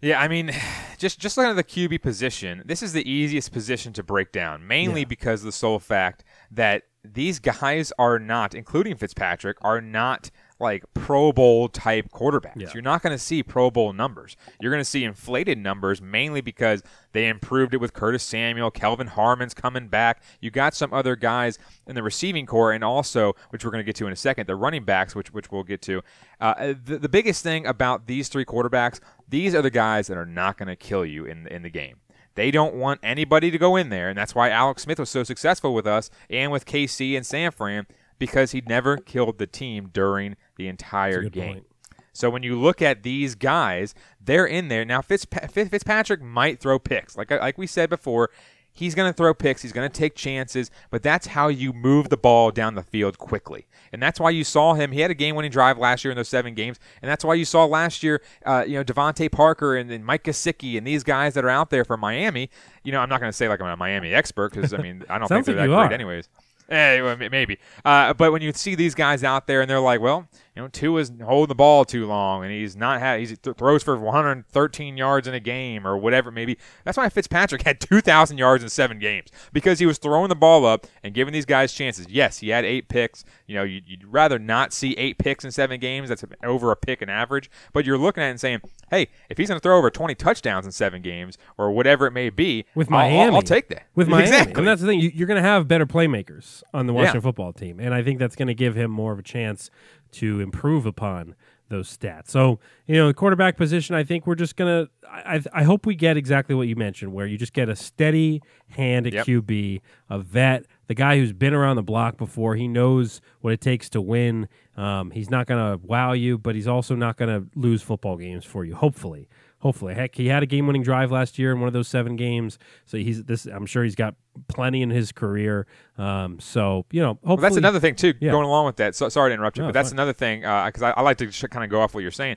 Yeah, I mean, just just looking at the QB position, this is the easiest position to break down, mainly Yeah. because of the sole fact that these guys are not, including Fitzpatrick, are not like Pro Bowl type quarterbacks. Yeah. You're not going to see Pro Bowl numbers. You're going to see inflated numbers mainly because they improved it with Curtis Samuel, Kelvin Harmon's coming back. You got some other guys in the receiving corps, and also, which we're going to get to in a second, the running backs, which which we'll get to. Uh, the, the biggest thing about these three quarterbacks, these are the guys that are not going to kill you in in the game. They don't want anybody to go in there, and that's why Alex Smith was so successful with us and with KC and San Fran because he never killed the team during the entire game. point. So when you look at these guys, they're in there now. Fitzpa- Fitz- Fitzpatrick might throw picks, like like we said before. He's going to throw picks. He's going to take chances, but that's how you move the ball down the field quickly. And that's why you saw him. He had a game-winning drive last year in those seven games, and that's why you saw last year, uh, you know, DeVante Parker and, and Mike Gesicki and these guys that are out there for Miami. You know, I'm not going to say like I'm a Miami expert because I mean I don't think they're like that great are. anyways. Eh, maybe. Uh, but when you see these guys out there and they're like, well, you know, Tua is holding the ball too long and he's not ha- he th- throws for 113 yards in a game or whatever maybe. That's why Fitzpatrick had 2,000 yards in seven games because he was throwing the ball up and giving these guys chances. Yes, he had eight picks. You know, you'd, you'd rather not see eight picks in seven games. That's over a pick in average. But you're looking at it and saying, hey, if he's going to throw over 20 touchdowns in seven games or whatever it may be, with I'll- I'll- Miami. I'll, take that. With Miami. Exactly. And that's the thing. You, you're going to have better playmakers on the Washington Yeah. football team. And I think that's going to give him more of a chance to improve upon those stats. So you know, the quarterback position, I think we're just gonna. I, I hope we get exactly what you mentioned, where you just get a steady hand at Yep. QB, a vet, the guy who's been around the block before. He knows what it takes to win. Um, he's not gonna wow you, but he's also not gonna lose football games for you. Hopefully. Hopefully, heck, he had a game-winning drive last year in one of those seven games. So he's this. I'm sure he's got plenty in his career. Um, so you know, hopefully Well, that's another thing too. Yeah. Going along with that, so, sorry to interrupt you, No, but that's fine. another thing because I, I like to kind of go off what you're saying.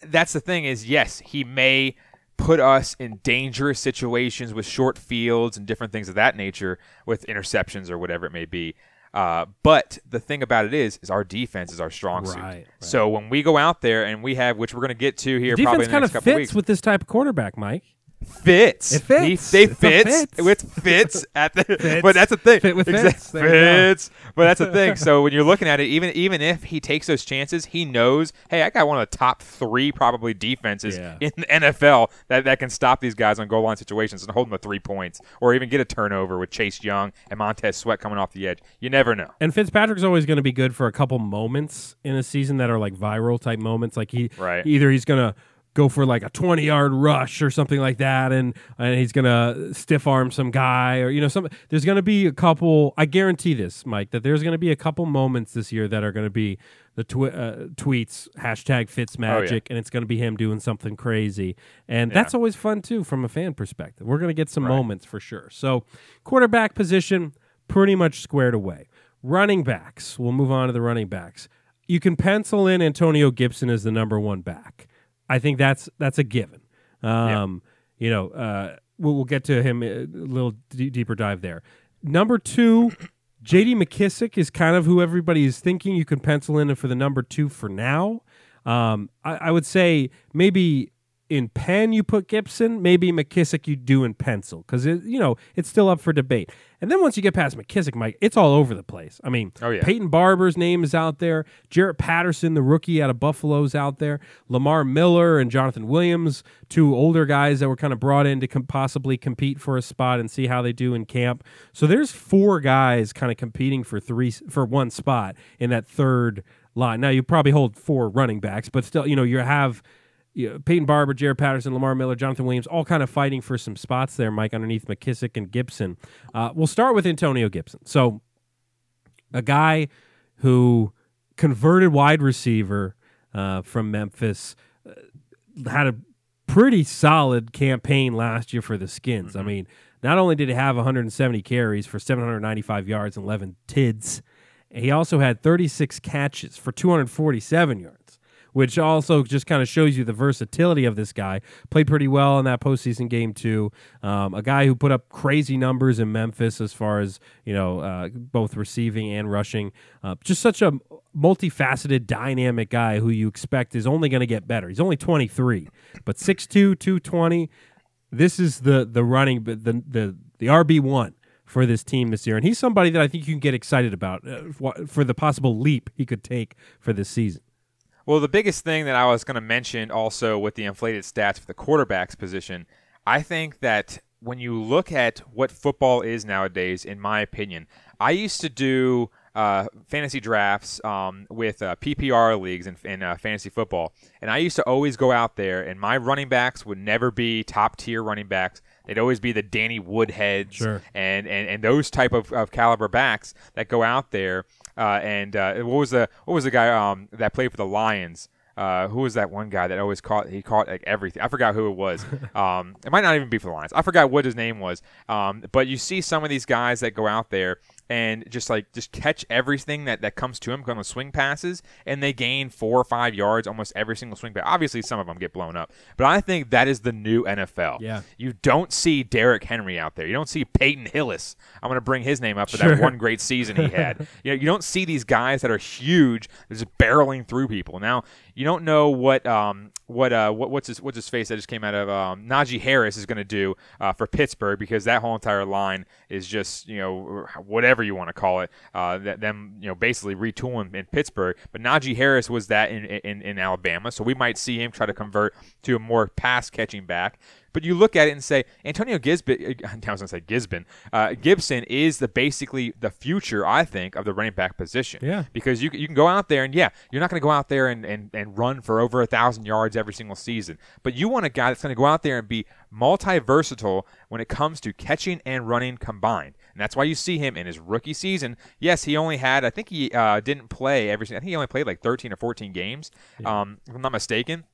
That's the thing is, yes, he may put us in dangerous situations with short fields and different things of that nature, with interceptions or whatever it may be. Uh, but the thing about it is, is our defense is our strong suit. Right, right. So when we go out there and we have, which we're going to get to here, defense probably in the kind next of couple fits weeks, with this type of quarterback, Mike. Fits. It fits. He, they It's fits. fits. With fits at the. Fits. But that's the thing. Fit with Exact- fits. There. Fits. But that's the thing. So when you're looking at it, even even if he takes those chances, he knows, hey, I got one of the top three probably defenses Yeah. in the NFL that, that can stop these guys on goal line situations and hold them to three points, or even get a turnover with Chase Young and Montez Sweat coming off the edge. You never know. And Fitzpatrick's always going to be good for a couple moments in a season that are like viral type moments. Like he, Right. either he's going to go for like a 20 yard rush or something like that and, and he's going to stiff arm some guy or you know some there's going to be a couple I guarantee this Mike that there's going to be a couple moments this year that are going to be the twi- uh, tweets hashtag Fitzmagic and it's going to be him doing something crazy. And that's always fun too from a fan perspective. We're going to get some moments for sure. So quarterback position pretty much squared away. Running backs we'll move on to the running backs. You can pencil in Antonio Gibson as the number one back. I think that's that's a given. Um, You know, uh, we'll, we'll get to him a little d- deeper dive there. Number two, J.D. McKissic is kind of who everybody is thinking you can pencil in for the number two for now. Um, I, I would say maybe in pen you put Gibson, maybe McKissic you do in pencil because you know it's still up for debate. And then once you get past McKissic, Mike, it's all over the place. I mean, Oh, yeah. Peyton Barber's name is out there. Jaret Patterson, the rookie out of Buffalo's out there. Lamar Miller and Jonathan Williams, two older guys that were kind of brought in to com- possibly compete for a spot and see how they do in camp. So there's four guys kind of competing for three for one spot in that third line. Now you probably hold four running backs, but still, you know, you have you know, Peyton Barber, Jaret Patterson, Lamar Miller, Jonathan Williams, all kind of fighting for some spots there, Mike, underneath McKissic and Gibson. Uh, we'll start with Antonio Gibson. So, a guy who converted wide receiver uh, from Memphis, uh, had a pretty solid campaign last year for the Skins. I mean, not only did he have 170 carries for 795 yards and 11 tids, he also had 36 catches for 247 yards, which also just kind of shows you the versatility of this guy. Played pretty well in that postseason game too. Um, a guy who put up crazy numbers in Memphis as far as you know, uh, both receiving and rushing. Uh, just such a multifaceted, dynamic guy who you expect is only going to get better. He's only 23, but 6'2", 220. This is the the running the the the RB one for this team this year, and he's somebody that I think you can get excited about uh, for- for the possible leap he could take for this season. Well, the biggest thing that I was going to mention also with the inflated stats for the quarterback's position, I think that when you look at what football is nowadays, in my opinion, I used to do uh, fantasy drafts um, with uh, PPR leagues in, in uh, fantasy football, and I used to always go out there, and my running backs would never be top tier running backs. They'd always be the Danny Woodheads Sure. and, and, and those type of, of caliber backs that go out there. Uh, and uh, what was the what was the guy um, that played for the Lions? Uh, who was that one guy that always caught? He caught like everything. I forgot who it was. Um, it might not even be for the Lions. I forgot what his name was. Um, but you see some of these guys that go out there and just like just catch everything that, that comes to him on the swing passes, and they gain four or five yards almost every single swing pass. Obviously, some of them get blown up, but I think that is the new NFL. Yeah. You don't see Derrick Henry out there. You don't see Peyton Hillis. I'm going to bring his name up for Sure. that one great season he had. you know, you don't see these guys that are huge, just barreling through people. Now, you don't know what um what uh what, what's his what's his face that just came out of um, Najee Harris is going to do uh, for Pittsburgh because that whole entire line is just you know whatever you want to call it uh that them you know basically retooling in Pittsburgh. But Najee Harris was that in in, in Alabama, so we might see him try to convert to a more pass catching back. But you look at it and say Antonio Gisbin, I was going to say Gisbin, uh, Gibson is the basically the future, I think, of the running back position. Yeah. Because you you can go out there and yeah, you're not going to go out there and, and, and run for over a thousand yards every single season, but you want a guy that's going to go out there and be multi versatile when it comes to catching and running combined. And that's why you see him in his rookie season. Yes, he only had, I think he uh, didn't play every. Season I think he only played like 13 or 14 games, um, if I'm not mistaken.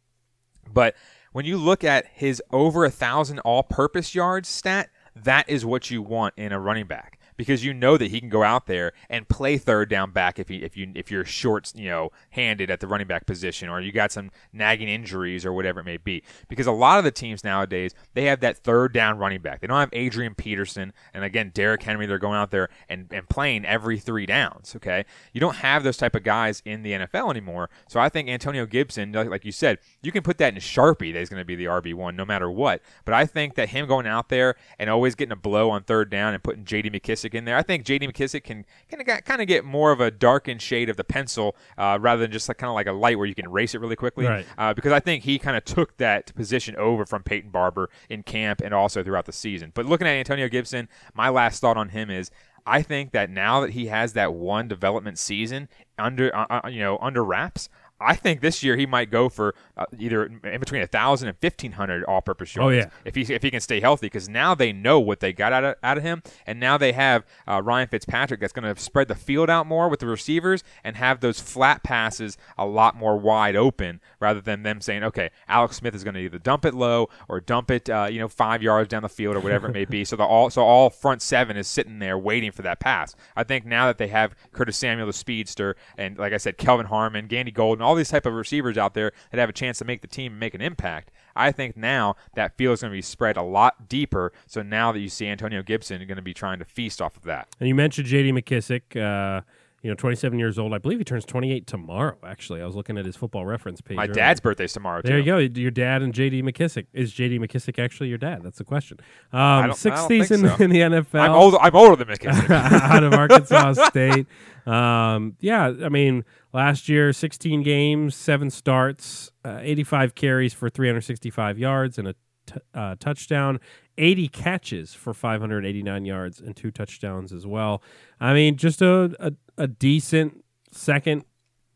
But when you look at his over a thousand all-purpose yards stat, that is what you want in a running back because you know that he can go out there and play third down back if he, if you if you're short you know handed at the running back position or you got some nagging injuries or whatever it may be. Because a lot of the teams nowadays they have that third down running back. They don't have Adrian Peterson and again Derrick Henry. They're going out there and, and playing every three downs okay? You don't have those type of guys in the NFL anymore. So I think Antonio Gibson like, like you said you can put that in Sharpie that he's going to be the RB1 no matter what. But I think that him going out there and always getting a blow on third down and putting JD McKissic in there. I think J.D. McKissic can kind of kind of get more of a darkened shade of the pencil uh, rather than just like kind of like a light where you can erase it really quickly. Right. Uh, because I think he kind of took that position over from Peyton Barber in camp and also throughout the season. But looking at Antonio Gibson, my last thought on him is. I think that now that he has that one development season under, uh, uh you know, under wraps, I think this year he might go for uh, either in between a thousand and fifteen hundred all-purpose yards. Oh, yeah. if he if he can stay healthy, because now they know what they got out of, out of him, and now they have uh, Ryan Fitzpatrick that's going to spread the field out more with the receivers and have those flat passes a lot more wide open rather than them saying, okay, Alex Smith is going to either dump it low or dump it, uh, you know, five yards down the field or whatever it may be. So the all so all front seven is sitting there waiting for that pass. I think now that they have Curtis Samuel, the speedster, and like I said, Kelvin Harmon, Gandy Golden, all these type of receivers out there that have a chance to make the team make an impact. I think now that field is going to be spread a lot deeper. So now that you see Antonio Gibson, going to be trying to feast off of that. And you mentioned J.D. McKissic. Uh, you know, 27 years old. I believe he turns 28 tomorrow. Actually, I was looking at his football reference page. My earlier. dad's birthday's tomorrow. There too. you go. Your dad and J.D. McKissic. Is J.D. McKissic actually your dad? That's the question. Um, sixth season so. in the NFL. I'm older. I'm older than McKissic. out of Arkansas State. Um, yeah, I mean, last year, 16 games, seven starts, uh, 85 carries for 365 yards and a t- uh, touchdown, 80 catches for 589 yards and two touchdowns as well. I mean, just a, a, a decent second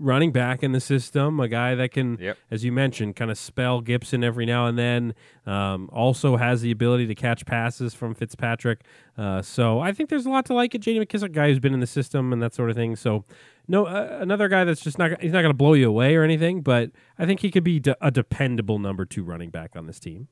running back in the system, a guy that can, Yep. as you mentioned, kind of spell Gibson every now and then. Um, also has the ability to catch passes from Fitzpatrick. Uh, so I think there's a lot to like at J.D. McKissic, guy who's been in the system and that sort of thing. So no, uh, another guy that's just not he's not going to blow you away or anything, but I think he could be de- a dependable number two running back on this team.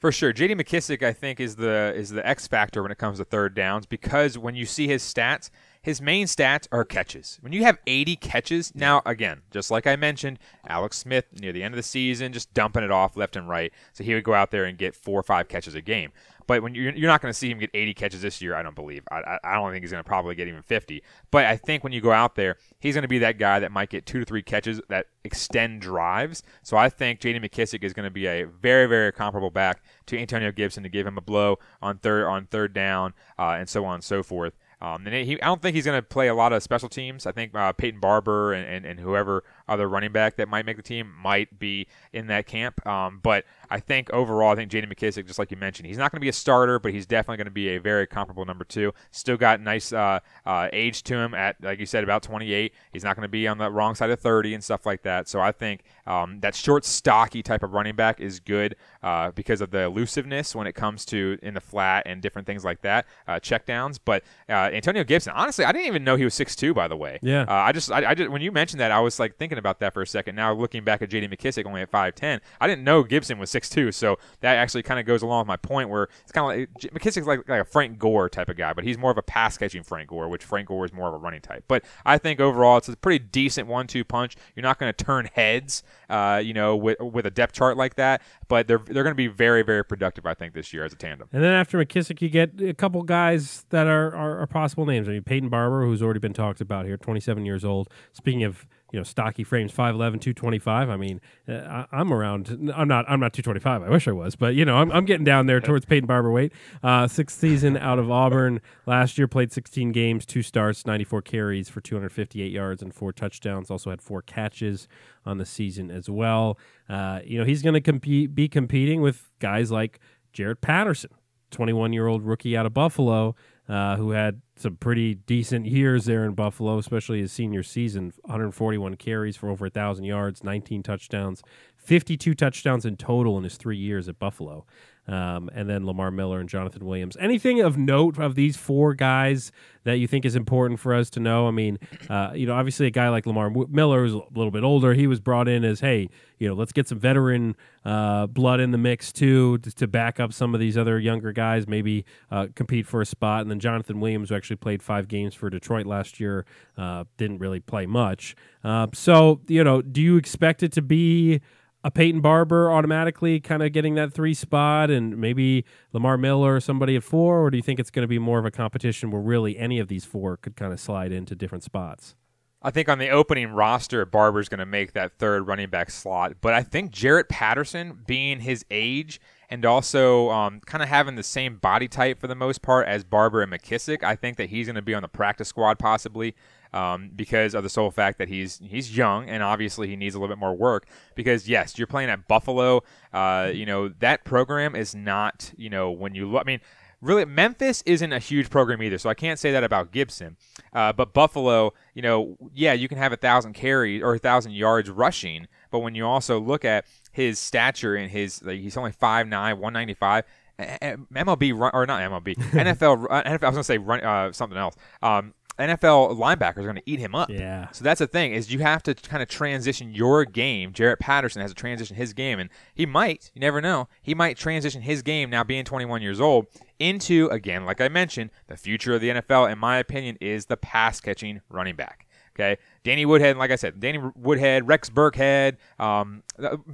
For sure, J.D. McKissic, I think, is the is the X factor when it comes to third downs because when you see his stats, his main stats are catches. When you have 80 catches, now again, just like I mentioned, Alex Smith near the end of the season just dumping it off left and right, so he would go out there and get four or five catches a game. But when you're, you're not going to see him get 80 catches this year, I don't believe. I, I, I don't think he's going to probably get even 50. But I think when you go out there, he's going to be that guy that might get two to three catches that extend drives. So I think J.D. McKissic is going to be a very, very comparable back to Antonio Gibson to give him a blow on third on third down uh, and so on and so forth. Um, and he, I don't think he's going to play a lot of special teams. I think uh, Peyton Barber and, and, and whoever other running back that might make the team might be in that camp. Um, but I think overall, I think J.D. McKissic, just like you mentioned, he's not going to be a starter, but he's definitely going to be a very comparable number two. Still got nice uh, uh, age to him at, like you said, about 28. He's not going to be on the wrong side of 30 and stuff like that. So I think um, that short, stocky type of running back is good uh, because of the elusiveness when it comes to in the flat and different things like that, uh, checkdowns. But uh, Antonio Gibson, honestly, I didn't even know he was 6'2", by the way. Yeah. Uh, I just, I, I just, when you mentioned that, I was like thinking about that for a second. Now looking back at J.D. McKissic only at 5'10", I didn't know Gibson was 6'2", so that actually kind of goes along with my point where it's kind of like McKissic's like, like a Frank Gore type of guy, but he's more of a pass catching Frank Gore, which Frank Gore is more of a running type. But I think overall it's a pretty decent one-two punch. You're not going to turn heads, uh, you know, with with a depth chart like that, but they're they're going to be very very productive, I think, this year as a tandem. And then after McKissic, you get a couple guys that are, are, are possible names. I mean, Peyton Barber, who's already been talked about here, 27 years old. Speaking of you know stocky frames, 5'11", 225. I mean, uh, I, I'm around. I'm not. I'm not 225. I wish I was, but you know, I'm, I'm getting down there towards Peyton Barber weight. Uh, sixth season out of Auburn. Last year played 16 games, two starts, 94 carries for 258 yards and four touchdowns. Also had four catches on the season as well. Uh, you know, he's going to compete, be competing with guys like Jaret Patterson, 21 year old rookie out of Buffalo, uh, who had some pretty decent years there in Buffalo, especially his senior season 141 carries for over 1,000 yards, 19 touchdowns, 52 touchdowns in total in his three years at Buffalo. Um, and then Lamar Miller and Jonathan Williams. Anything of note of these four guys that you think is important for us to know? I mean, uh, you know, obviously a guy like Lamar Miller is a little bit older. He was brought in as, hey, you know, let's get some veteran uh, blood in the mix too to, back up some of these other younger guys, maybe uh, compete for a spot. And then Jonathan Williams, who actually played five games for Detroit last year, uh, didn't really play much. Uh, so, you know, do you expect it to be? A Peyton Barber automatically kind of getting that three spot and maybe Lamar Miller or somebody at four? Or do you think it's going to be more of a competition where really any of these four could kind of slide into different spots? I think on the opening roster, Barber's going to make that third running back slot. But I think Jaret Patterson, being his age and also um, kind of having the same body type for the most part as Barber and McKissic, I think that he's going to be on the practice squad possibly um, because of the sole fact that he's he's young and obviously he needs a little bit more work. Because yes, you're playing at Buffalo. Uh, you know that program is not. You know when you look. I mean really Memphis isn't a huge program either, so I can't say that about Gibson. Uh, but Buffalo, you know, yeah, you can have a thousand carries or a thousand yards rushing, but when you also look at his stature and his, like, he's only 5'9", 195. MLB or not MLB NFL NFL I was gonna say run, uh, something else. Um, NFL linebackers are going to eat him up. Yeah. So that's the thing is you have to kind of transition your game. Jaret Patterson has to transition his game, and he might. You never know. He might transition his game now, being 21 years old, into again, like I mentioned, the future of the NFL. In my opinion, is the pass catching running back. Okay, Danny Woodhead, like I said, Danny Woodhead, Rex Burkhead, um,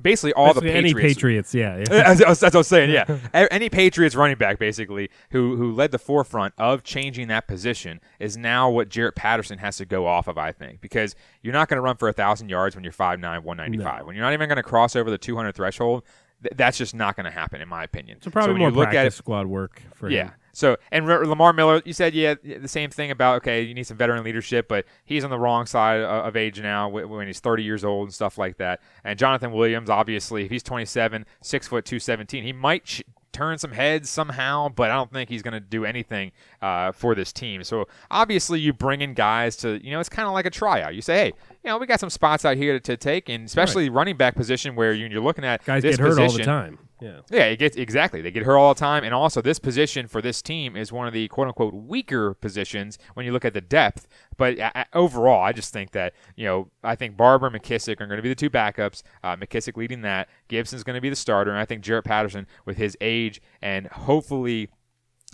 basically all basically the Patriots. Any Patriots, yeah. yeah. That's what I was saying. Yeah, any Patriots running back, basically, who who led the forefront of changing that position, is now what Jaret Patterson has to go off of. I think because you're not going to run for a thousand yards when you're 5'9", 195. No. When you're not even going to cross over the 200 threshold, th- that's just not going to happen, in my opinion. So probably so more you look practice at it, squad work for yeah. Him. So and Lamar Miller, you said yeah the same thing about okay you need some veteran leadership, but he's on the wrong side of age now when he's 30 years old and stuff like that. And Jonathan Williams, obviously, if he's 27, six foot 217, he might ch- turn some heads somehow, but I don't think he's going to do anything uh, for this team. So obviously, you bring in guys to, you know, it's kind of like a tryout. You say, hey, you know, we got some spots out here to, to take, and especially right. running back position where you, are looking at guys get hurt position, all the time. Yeah. Yeah, it gets exactly. They get hurt all the time, and also this position for this team is one of the quote unquote weaker positions when you look at the depth. But overall, I just think that you know I think Barber and McKissic are going to be the two backups. Uh, McKissic leading that. Gibson's going to be the starter, and I think Jaret Patterson with his age and hopefully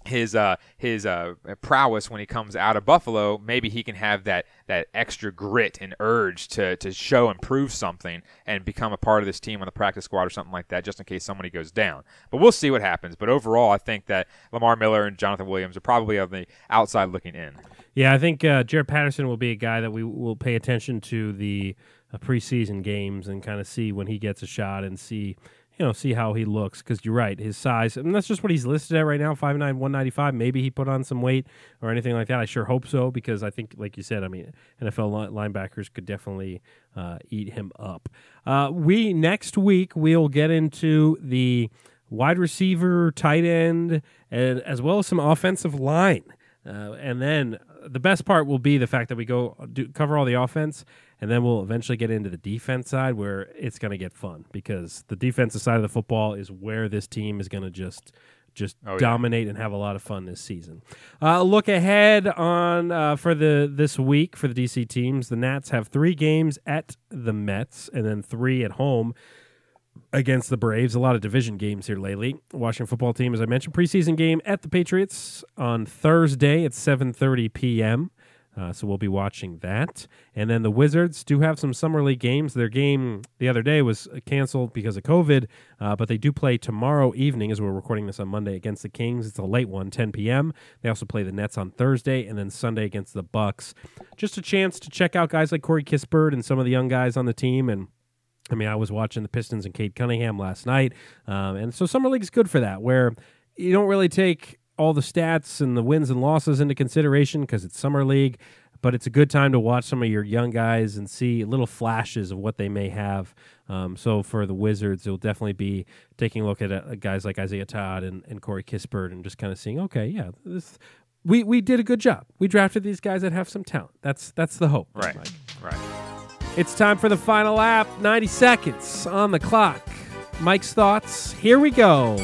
his uh, his uh, prowess when he comes out of Buffalo, maybe he can have that that extra grit and urge to to show and prove something and become a part of this team on the practice squad or something like that, just in case somebody goes down. But we'll see what happens. But overall, I think that Lamar Miller and Jonathan Williams are probably on the outside looking in. Yeah, I think uh, Jaret Patterson will be a guy that we will pay attention to the uh, preseason games and kind of see when he gets a shot and see you know, see how he looks. Because you're right, his size, and that's just what he's listed at right now 5'9, 195. Maybe he put on some weight or anything like that. I sure hope so, because I think, like you said, I mean, NFL linebackers could definitely uh, eat him up. Uh, we, next week, we'll get into the wide receiver, tight end, and as well as some offensive line. Uh, and then the best part will be the fact that we go do, cover all the offense, and then we'll eventually get into the defense side where it's going to get fun because the defensive side of the football is where this team is going to just just oh, dominate yeah. and have a lot of fun this season. Uh, look ahead on uh, for the this week for the DC teams. The Nats have three games at the Mets and then three at home against the Braves. A lot of division games here lately. Washington football team, as I mentioned, preseason game at the Patriots on Thursday at 7:30 p.m. Uh, so we'll be watching that. And then the Wizards do have some summer league games. Their game the other day was canceled because of COVID, uh, but they do play tomorrow evening as we're recording this on Monday against the Kings. It's a late one, 10 p.m. They also play the Nets on Thursday and then Sunday against the Bucks. Just a chance to check out guys like Corey Kispert and some of the young guys on the team and I mean, I was watching the Pistons and Cade Cunningham last night, um, and so summer league is good for that, where you don't really take all the stats and the wins and losses into consideration because it's summer league. but it's a good time to watch some of your young guys and see little flashes of what they may have. Um, so for the Wizards, it'll definitely be taking a look at uh, guys like Isaiah Todd and, and Corey Kispert and just kind of seeing, okay, yeah, this we we did a good job. We drafted these guys that have some talent. That's that's the hope. Right. Right. It's time for the final lap. 90 seconds on the clock. Mike's thoughts. Here we go.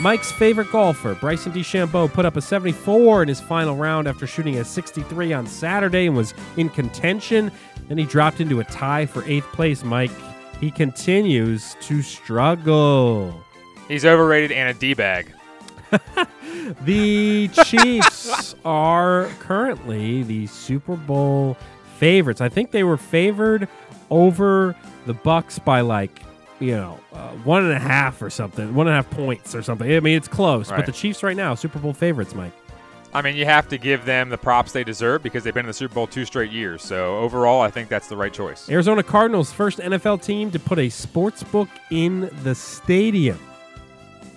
Mike's favorite golfer, Bryson DeChambeau, put up a 74 in his final round after shooting a 63 on Saturday and was in contention. Then he dropped into a tie for eighth place. Mike, he continues to struggle. He's overrated and a D bag. The Chiefs are currently the Super Bowl favorites. I think they were favored over the Bucks by like you know uh, one and a half or something, one and a half points or something. I mean, it's close, but the Chiefs right now Super Bowl favorites, Mike. I mean, you have to give them the props they deserve because they've been in the Super Bowl two straight years. So overall, I think that's the right choice. Arizona Cardinals, first NFL team to put a sports book in the stadium.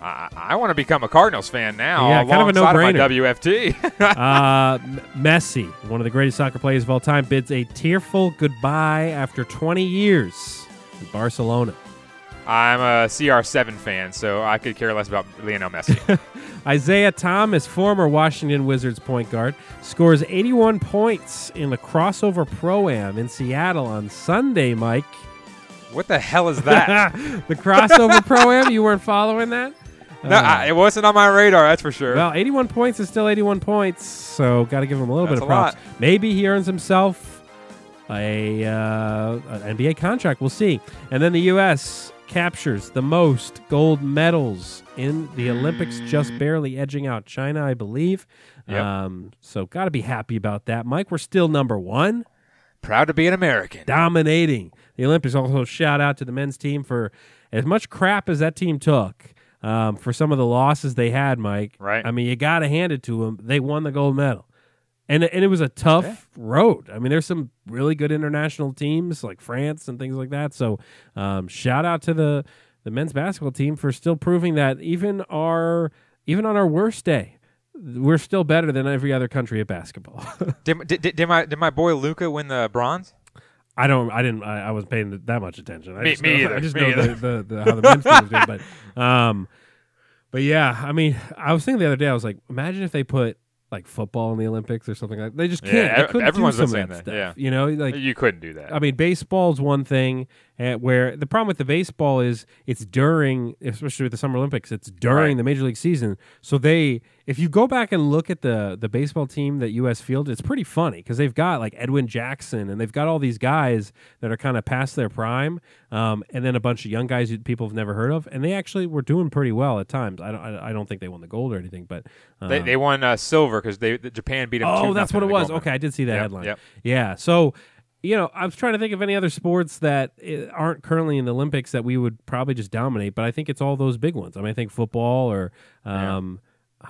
I, I want to become a Cardinals fan now. Yeah, kind of a no-brainer. WFT. uh, Messi, one of the greatest soccer players of all time, bids a tearful goodbye after 20 years in Barcelona. I'm a CR7 fan, so I could care less about Lionel Messi. Isaiah Thomas, former Washington Wizards point guard, scores 81 points in the Crawsover pro am in Seattle on Sunday, Mike. what the hell is that? the Crawsover pro am, you weren't following that? No, Uh, I, it wasn't on my radar. That's for sure. Well, 81 points is still 81 points, so got to give him a little That's bit of props. lot. Maybe he earns himself a uh, an NBA contract. We'll see. And then the U.S. captures the most gold medals in the Olympics, just barely edging out China, I believe. Yep. Um, so got to be happy about that, Mike. We're still number one Proud to be an American. dominating the Olympics. Also, shout out to the men's team for as much crap as that team took um, for some of the losses they had. Mike, Right. I mean, you got to hand it to them. They won the gold medal, and and it was a tough road. I mean, there's some really good international teams like France and things like that. So, um, shout out to the the men's basketball team for still proving that even our even on our worst day. We're still better than every other country at basketball. Did, did, did my did my boy Luka win the bronze? I don't. I didn't. I, I wasn't paying that much attention. I Me- just me know, either, I just me know the, the, the how the men's team was doing. But um, but yeah. I mean, I was thinking the other day. I was like, imagine if they put like football in the Olympics or something like. They just can't. they ev- couldn't everyone's do some saying of that, that, yeah. You know, like you couldn't do that. I mean, baseball's one thing, uh, where the problem with the baseball is it's during, especially with the Summer Olympics, it's during Right. the Major League season. So they, if you go back and look at the the baseball team that U.S. fielded, it's pretty funny because they've got like Edwin Jackson and they've got all these guys that are kind of past their prime, um, and then a bunch of young guys people have never heard of, and they actually were doing pretty well at times. I don't, I, I don't think they won the gold or anything, but um, they, they won uh, silver because they the Japan beat them. Oh, that's what it nothing in the was. Okay, I did see that Yep, headline. yep. Yeah. So, you know, I was trying to think of any other sports that eh, aren't currently in the Olympics that we would probably just dominate, but I think it's all those big ones. I mean, I think football or um,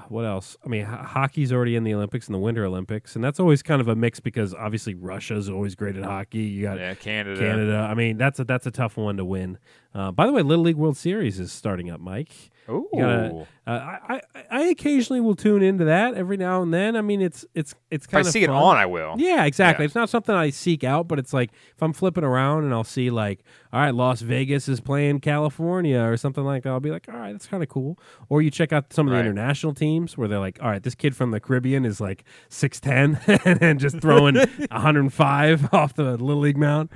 what else? I mean, ho- hockey's already in the Olympics in the Winter Olympics, and that's always kind of a mix because obviously Russia's always great at hockey. You got Yeah, Canada. Canada. I mean, that's a that's a tough one to win. Uh, by the way, Little League World Series is starting up, Mike. Gotta- uh, I, I I occasionally will tune into that every now and then. I mean, it's it's it's if I kind of see it on, I will. Yeah, exactly. Yeah. It's not something I seek out, but it's like if I'm flipping around and I'll see like, all right, Las Vegas is playing California or something like that. I'll be like, all right, that's kind of cool. Or you check out some of the Right. international teams where they're like, all right, this kid from the Caribbean is like six ten and just throwing 105 off the little league mound.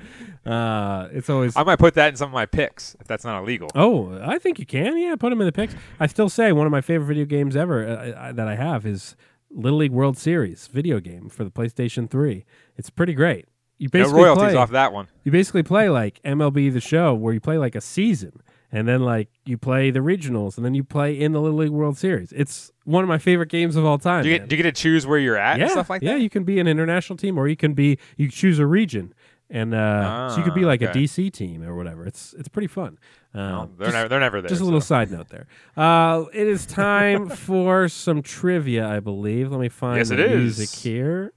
Uh, it's always I might put that in some of my picks if that's not illegal. Oh, I think you can. Yeah, put them in the picks. I still say one of my favorite video games ever uh, uh, that I have is Little League World Series video game for the PlayStation 3. It's pretty great. You no basically royalties play, off that one. You basically play like MLB the Show, where you play like a season, and then like you play the regionals, and then you play in the Little League World Series. It's one of my favorite games of all time. Do you, get, do you get to choose where you're at yeah, and stuff like yeah, that? Yeah, you can be an international team, or you can be you choose a region. And uh, so you could be Ah, like a. DC team or whatever. It's it's pretty fun. Um, No, they're, just- never, they're never there. just a little so. side note there. Uh, it is time for some trivia, I believe. Let me find Yes, the it is. music here.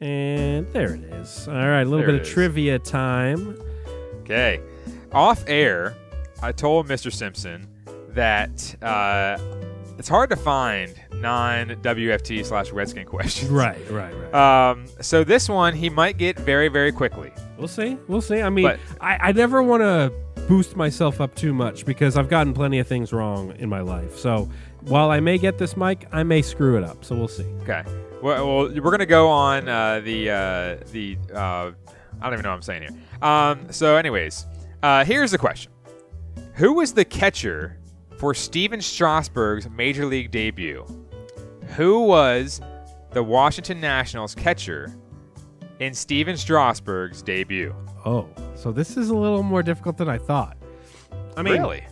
And there it is. All right, a little There bit of is. trivia time. Okay. Off air, I told Mr. Simpson that uh, it's hard to find non WFT slash Redskin questions. Right, right, right. Um, so this one he might get very, very quickly. we'll see. We'll see. I mean, But- I, I never want to boost myself up too much because I've gotten plenty of things wrong in my life. So while I may get this mic, I may screw it up. So we'll see. Okay. Well, well we're gonna go on uh, the uh, the uh, I don't even know what I'm saying here. Um, so, anyways, uh, here's the question: Who was the catcher for Stephen Strasburg's major league debut? Who was the Washington Nationals catcher in Stephen Strasburg's debut? Oh, so this is a little more difficult than I thought. I mean, really?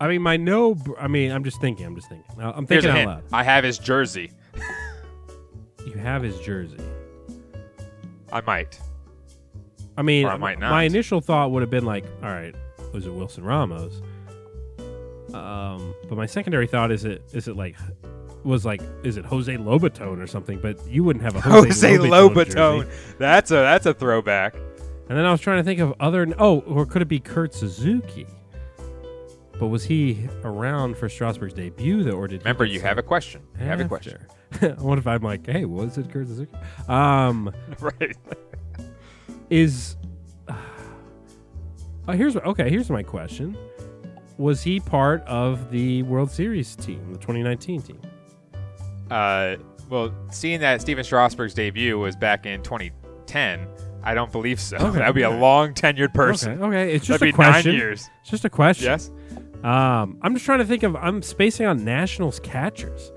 I mean, my no. I mean, I'm just thinking. I'm just thinking. I'm thinking a out hint. loud. I have his jersey. You have his jersey. I might. I mean, Or I might not. my initial thought would have been like, all right, was it Wilson Ramos? Um, but my secondary thought is it is it like was like is it Jose Lobaton or something? But you wouldn't have a Jose, Jose Lobaton. Lobaton. jersey. That's a that's a throwback. And then I was trying to think of other. Oh, or could it be Kurt Suzuki? But was he around for Strasburg's debut though, or did Remember, you have a question. You have a question. what if I'm like, hey, was it Kurt Suzuki? Um, right. is uh, here's okay. Here's my question: Was he part of the World Series team, the 2019 team? Uh, well, seeing that Stephen Strasburg's debut was back in 2010, I don't believe so. Okay, That would be a long tenured person. Okay, okay. It's just That'd a be nine question. years. It's just a question. Yes. Um, I'm just trying to think of. I'm spacing on Nationals catchers.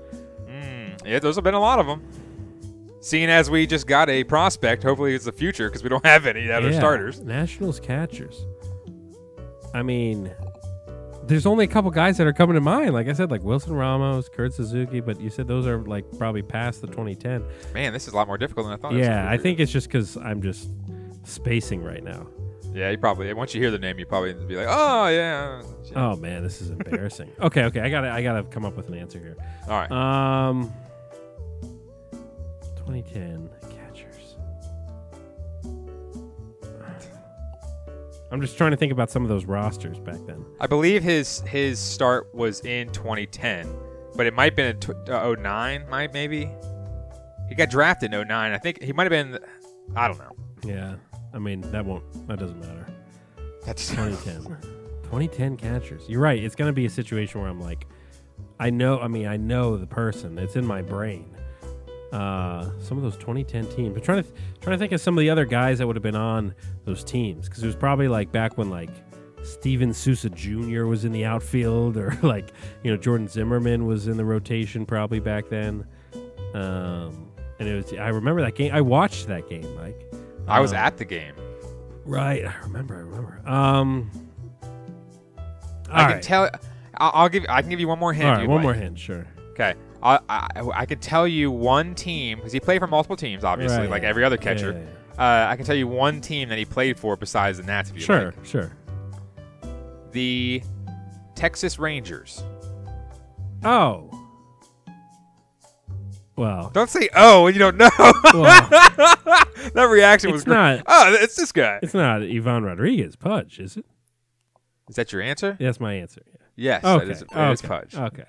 Mm, yeah, those have been a lot of them. Seeing as we just got a prospect, hopefully it's the future because we don't have any that are Yeah, starters. Nationals catchers. I mean, there's only a couple guys that are coming to mind. Like I said, like Wilson Ramos, Kurt Suzuki, but you said those are like probably past the 2010. Man, this is a lot more difficult than I thought. it was yeah, I think it's just because I'm just spacing right now. Yeah, you probably once you hear the name, you probably be like, "Oh yeah." Oh man, this is embarrassing. okay, okay, I gotta, I gotta come up with an answer here. All right. Um, 2010 I'm just trying to think about some of those rosters back then. I believe his his start was in 2010, but it might have been in tw- uh, 09, might maybe. He got drafted in 09. I think he might have been. I don't know. Yeah, I mean that won't, that doesn't matter. That's 2010. 2010 catchers. You're right. It's gonna be a situation where I'm like, I know. I mean, I know the person. It's in my brain. Uh, some of those 2010 teams. I'm trying to trying to think of some of the other guys that would have been on those teams because it was probably like back when like Steven Souza Jr. was in the outfield, or like you know Jordan Zimmermann was in the rotation probably back then. Um, and it was. I remember that game. I watched that game, Mike. I was Um, at the game. Right, I remember. I remember. Um, I can right. tell. I'll, I'll give. I can give you one more hint. Right, one like. more hint, sure. Okay. I, I I can tell you one team because he played for multiple teams, obviously, Right, like yeah. every other Yeah, catcher. yeah, Uh, I can tell you one team that he played for besides the Nats. If you Sure, like. sure. The Texas Rangers. Oh, well, Don't say oh when you don't know. well, that reaction was not. Oh, it's this guy. It's not Ivan Rodriguez Pudge, is it? Is that your answer? That's my answer. Yes. Okay, That is, that okay, is Pudge. Okay,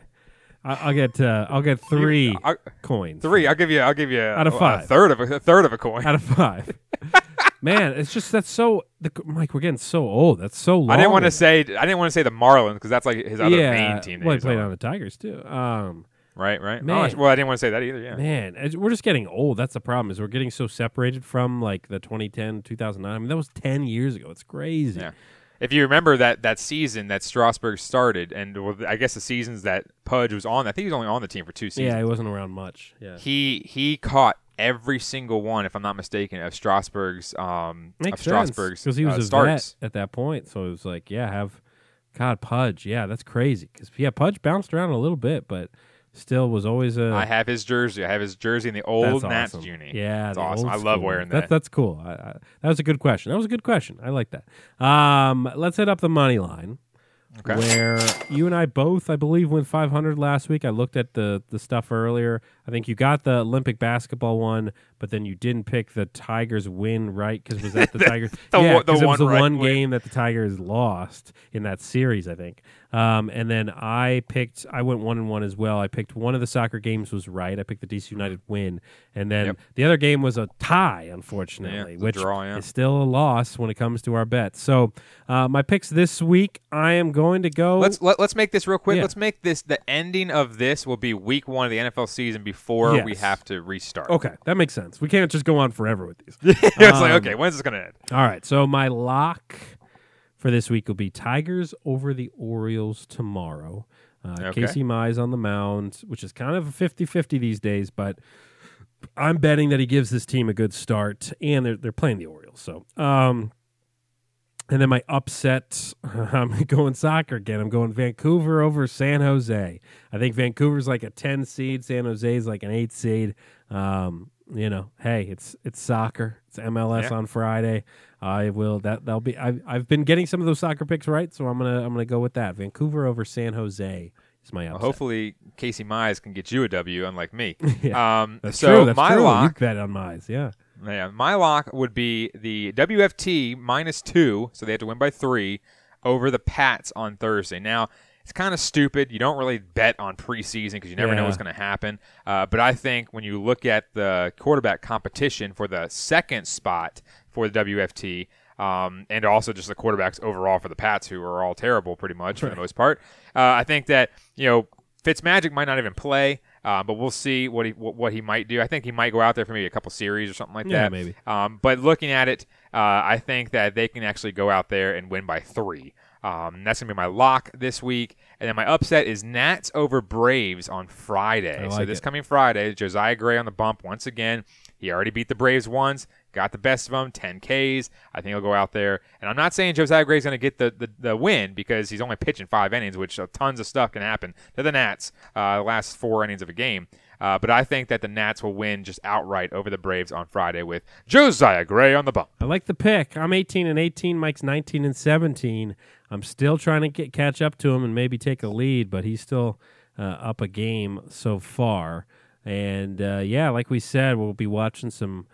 I'll get. Uh, I'll get three I- coins. Three. I'll give you. I'll give you Out of a- five. A third of a, a third of a coin. out of five. Man, it's just that's so. The, Mike, we're getting so old. That's so long. I didn't want to say. I didn't want to say the Marlins because that's like his other yeah, main team. Well, he he's played on. on the Tigers too. Um, Right. Right. Man. Oh, well, I didn't want to say that either. Yeah. Man, we're just getting old. That's the problem. Is we're getting so separated from like the 2010, 2009. I mean, that was 10 years ago. It's crazy. Yeah. If you remember that that season that Strasburg started, and well, I guess the seasons that Pudge was on, I think he was only on the team for two seasons. Yeah, he wasn't around much. Yeah. He he caught every single one, if I'm not mistaken, of Strasburg's um Makes of Strasburg's because he was uh, a starts. vet at that point. So it was like, yeah, have God Pudge. Yeah, that's crazy. Because yeah, Pudge bounced around a little bit, but still was always a. I have his jersey. I have his jersey in the old that's Nats awesome. uni. Yeah, that's awesome. I love wearing That, that. that's cool. I, I, that was a good question. That was a good question. I like that. Um, let's hit up the money line. Okay. Where you and I both, I believe, went 500 last week. I looked at the the stuff earlier. I think you got the Olympic basketball one, but then you didn't pick the Tigers win, right? Because was that the Tigers? the yeah, the it was the right one win. game that the Tigers lost in that series, I think. Um, and then I picked, I went one and one as well. I picked one of the soccer games was right. I picked the DC United win, and then Yep. the other game was a tie, unfortunately, a which draw, yeah. is still a loss when it comes to our bets. So uh, my picks this week, I am going to go. Let's let, let's make this real quick. Yeah. Let's make this the ending of this will be week one of the NFL season before we have to restart. Okay, that makes sense. We can't just go on forever with these. it's like Um, okay, when's this gonna end? All right, so my lock for this week will be Tigers over the Orioles tomorrow. Uh, Okay. Casey Mize on the mound, which is kind of a 50-50 these days, but I'm betting that he gives this team a good start, and they're they're playing the Orioles. So, um, and then my upset, I'm going soccer again. I'm going Vancouver over San Jose. I think Vancouver's like a 10 seed, San Jose's like an 8 seed. Um, you know, hey, it's it's soccer. It's MLS Yeah. on Friday. I will that that'll be I've I've been getting some of those soccer picks right, so I'm going to I'm to go with that. Vancouver over San Jose is my upset. Well, hopefully Casey Mize can get you a W, unlike me. Yeah, um, That's so true. That's my true. You lock, bet on Mize, yeah. yeah, my lock would be the WFT minus two, so they have to win by three over the Pats on Thursday. Now it's kind of stupid. You don't really bet on preseason because you never know what's going to happen. Uh, but I think when you look at the quarterback competition for the second spot for the WFT. Um, and also just the quarterbacks overall for the Pats, who are all terrible pretty much for the most part. Uh, I think that you know Fitzmagic might not even play, uh, but we'll see what he what, what he might do. I think he might go out there for maybe a couple series or something like Yeah, that. maybe. Um, but looking at it, uh, I think that they can actually go out there and win by three. Um, that's gonna be my lock this week, and then my upset is Nats over Braves on Friday. I so this it. coming Friday, Josiah Gray on the bump once again. He already beat the Braves once, got the best of them, 10 Ks. I think he'll go out there. And I'm not saying Josiah Gray's going to get the, the, the win because he's only pitching five innings, which uh, tons of stuff can happen to the Nats uh, the last four innings of a game. Uh, but I think that the Nats will win just outright over the Braves on Friday with Josiah Gray on the bump. I like the pick. I'm 18 and 18. Mike's 19 and 17. I'm still trying to get catch up to him and maybe take a lead, but he's still uh, up a game so far. And uh, yeah, like we said, we'll be watching some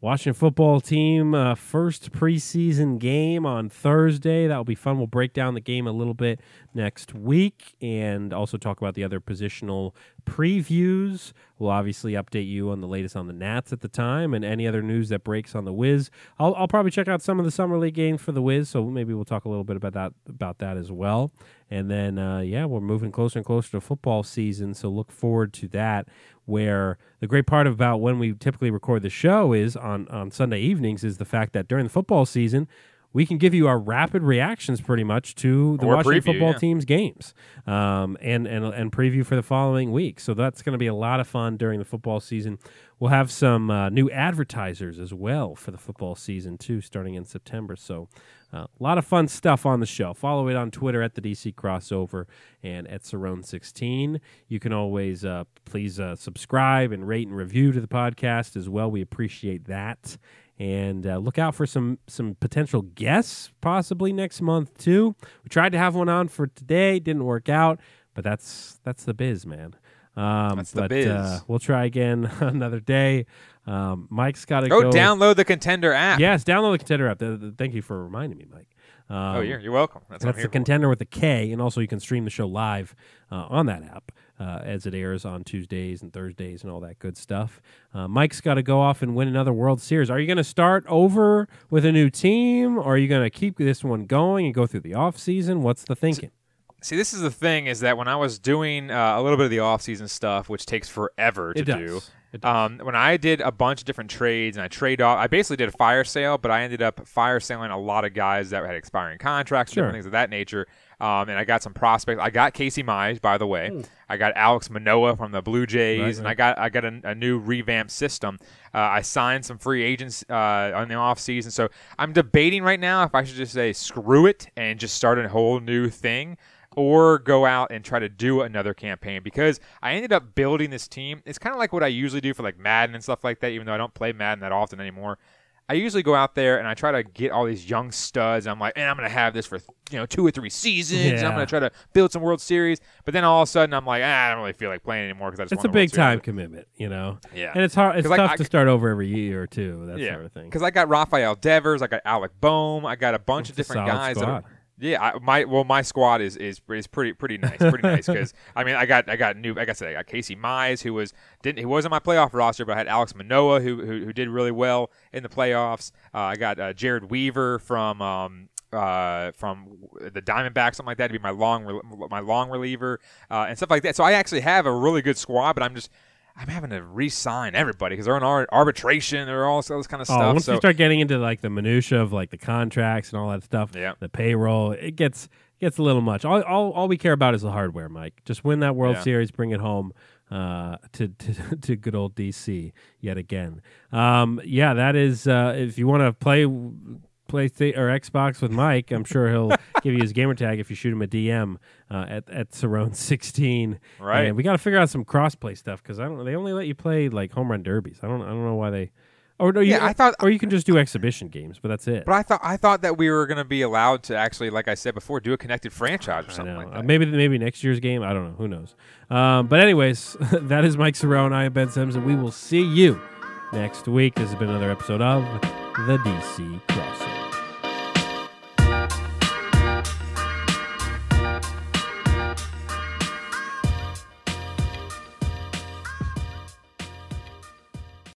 Washington football team uh, first preseason game on Thursday. That will be fun. We'll break down the game a little bit next week and also talk about the other positional previews. We'll obviously update you on the latest on the Nats at the time and any other news that breaks on the Wiz. I'll, I'll probably check out some of the summer league games for the Wiz, so maybe we'll talk a little bit about that about that as well. And then uh, yeah, we're moving closer and closer to football season, so look forward to that. Where the great part about when we typically record the show is on on Sunday evenings is the fact that during the football season. We can give you our rapid reactions pretty much to the Or Washington preview, football yeah. team's games um, and, and, and preview for the following week. So that's going to be a lot of fun during the football season. We'll have some uh, new advertisers as well for the football season, too, starting in September. So uh, a lot of fun stuff on the show. Follow it on Twitter at the DC Crossover and at Cerrone16. You can always uh, please uh, subscribe and rate and review to the podcast as well. We appreciate that and uh, look out for some some potential guests possibly next month too. We tried to have one on for today, didn't work out, but that's that's the biz, man. Um, That's the but, biz. Uh, we'll try again another day. Um, Mike's got to Go, go download the Kontender app. Yes, download the Kontender app. Th- th- Thank you for reminding me, Mike. Um, Oh, you're, you're welcome. That's, that's the for. Kontender with a K, and also you can stream the show live uh, on that app uh, as it airs on Tuesdays and Thursdays and all that good stuff. Uh, Mike's got to go off and win another World Series. Are you going to start over with a new team, or are you going to keep this one going and go through the off season? What's the thinking? See, this is the thing is that when I was doing uh, a little bit of the off-season stuff, which takes forever to do. Um, when I did a bunch of different trades and I trade off, I basically did a fire sale, but I ended up fire selling a lot of guys that had expiring contracts, Sure. different things of that nature. Um, and I got some prospects. I got Casey Mize, by the way. I got Alex Manoah from the Blue Jays. Right, and right. I got I got a, a new revamped system. Uh, I signed some free agents uh, on the off season, so I'm debating right now if I should just say screw it and just start a whole new thing or go out and try to do another campaign because I ended up building this team. It's kind of like what I usually do for like Madden and stuff like that, even though I don't play Madden that often anymore. I usually go out there and I try to get all these young studs. I'm like, and I'm gonna have this for you know two or three seasons. and I'm gonna try to build some World Series. But then all of a sudden, I'm like, ah, I don't really feel like playing anymore because I just It's a the World big time Series. commitment, you know. Yeah. and it's hard. It's 'Cause, like, tough I to start over every year or two. That yeah, sort of thing. Because I got Rafael Devers, I got Alec Bohm, I got a bunch It's of different guys. That are, yeah, I, my well, my squad is is is pretty pretty nice, pretty nice. Because I mean, I got I got new, like I said, I got Casey Mize, who was didn't he wasn't my playoff roster, but I had Alex Manoah, who who, who did really well in the playoffs. Uh, I got uh, Jared Weaver from. Um, uh, from the Diamondbacks, something like that, to be my long, my long reliever, uh, and stuff like that. So I actually have a really good squad, but I'm just, I'm having to re-sign everybody because they're in ar- arbitration, they're all this kind of Oh, stuff. once so you start getting into like the minutia of like the contracts and all that stuff, Yeah. the payroll, it gets gets a little much. All, all all we care about is the hardware, Mike. Just win that World Yeah. Series, bring it home uh, to, to to good old DC yet again. Um, yeah, that is. Uh, if you want to play. PlayStation or Xbox with Mike, I'm sure he'll give you his gamer tag if you shoot him a DM uh, at at Cerrone 16. Right. And we got to figure out some crossplay stuff because I don't. They only let you play like home run derbies. I don't. I don't know why they. Or no, you, Yeah, I thought- or you can just do exhibition games, but that's it. But I thought I thought that we were going to be allowed to actually, like I said before, do a connected franchise or something like Uh, that. maybe maybe next year's game. I don't know. Who knows? Um, but anyways, that is Mike Cerrone. I am Ben Sims, and we will see you next week. This has been another episode of the DC Crossover.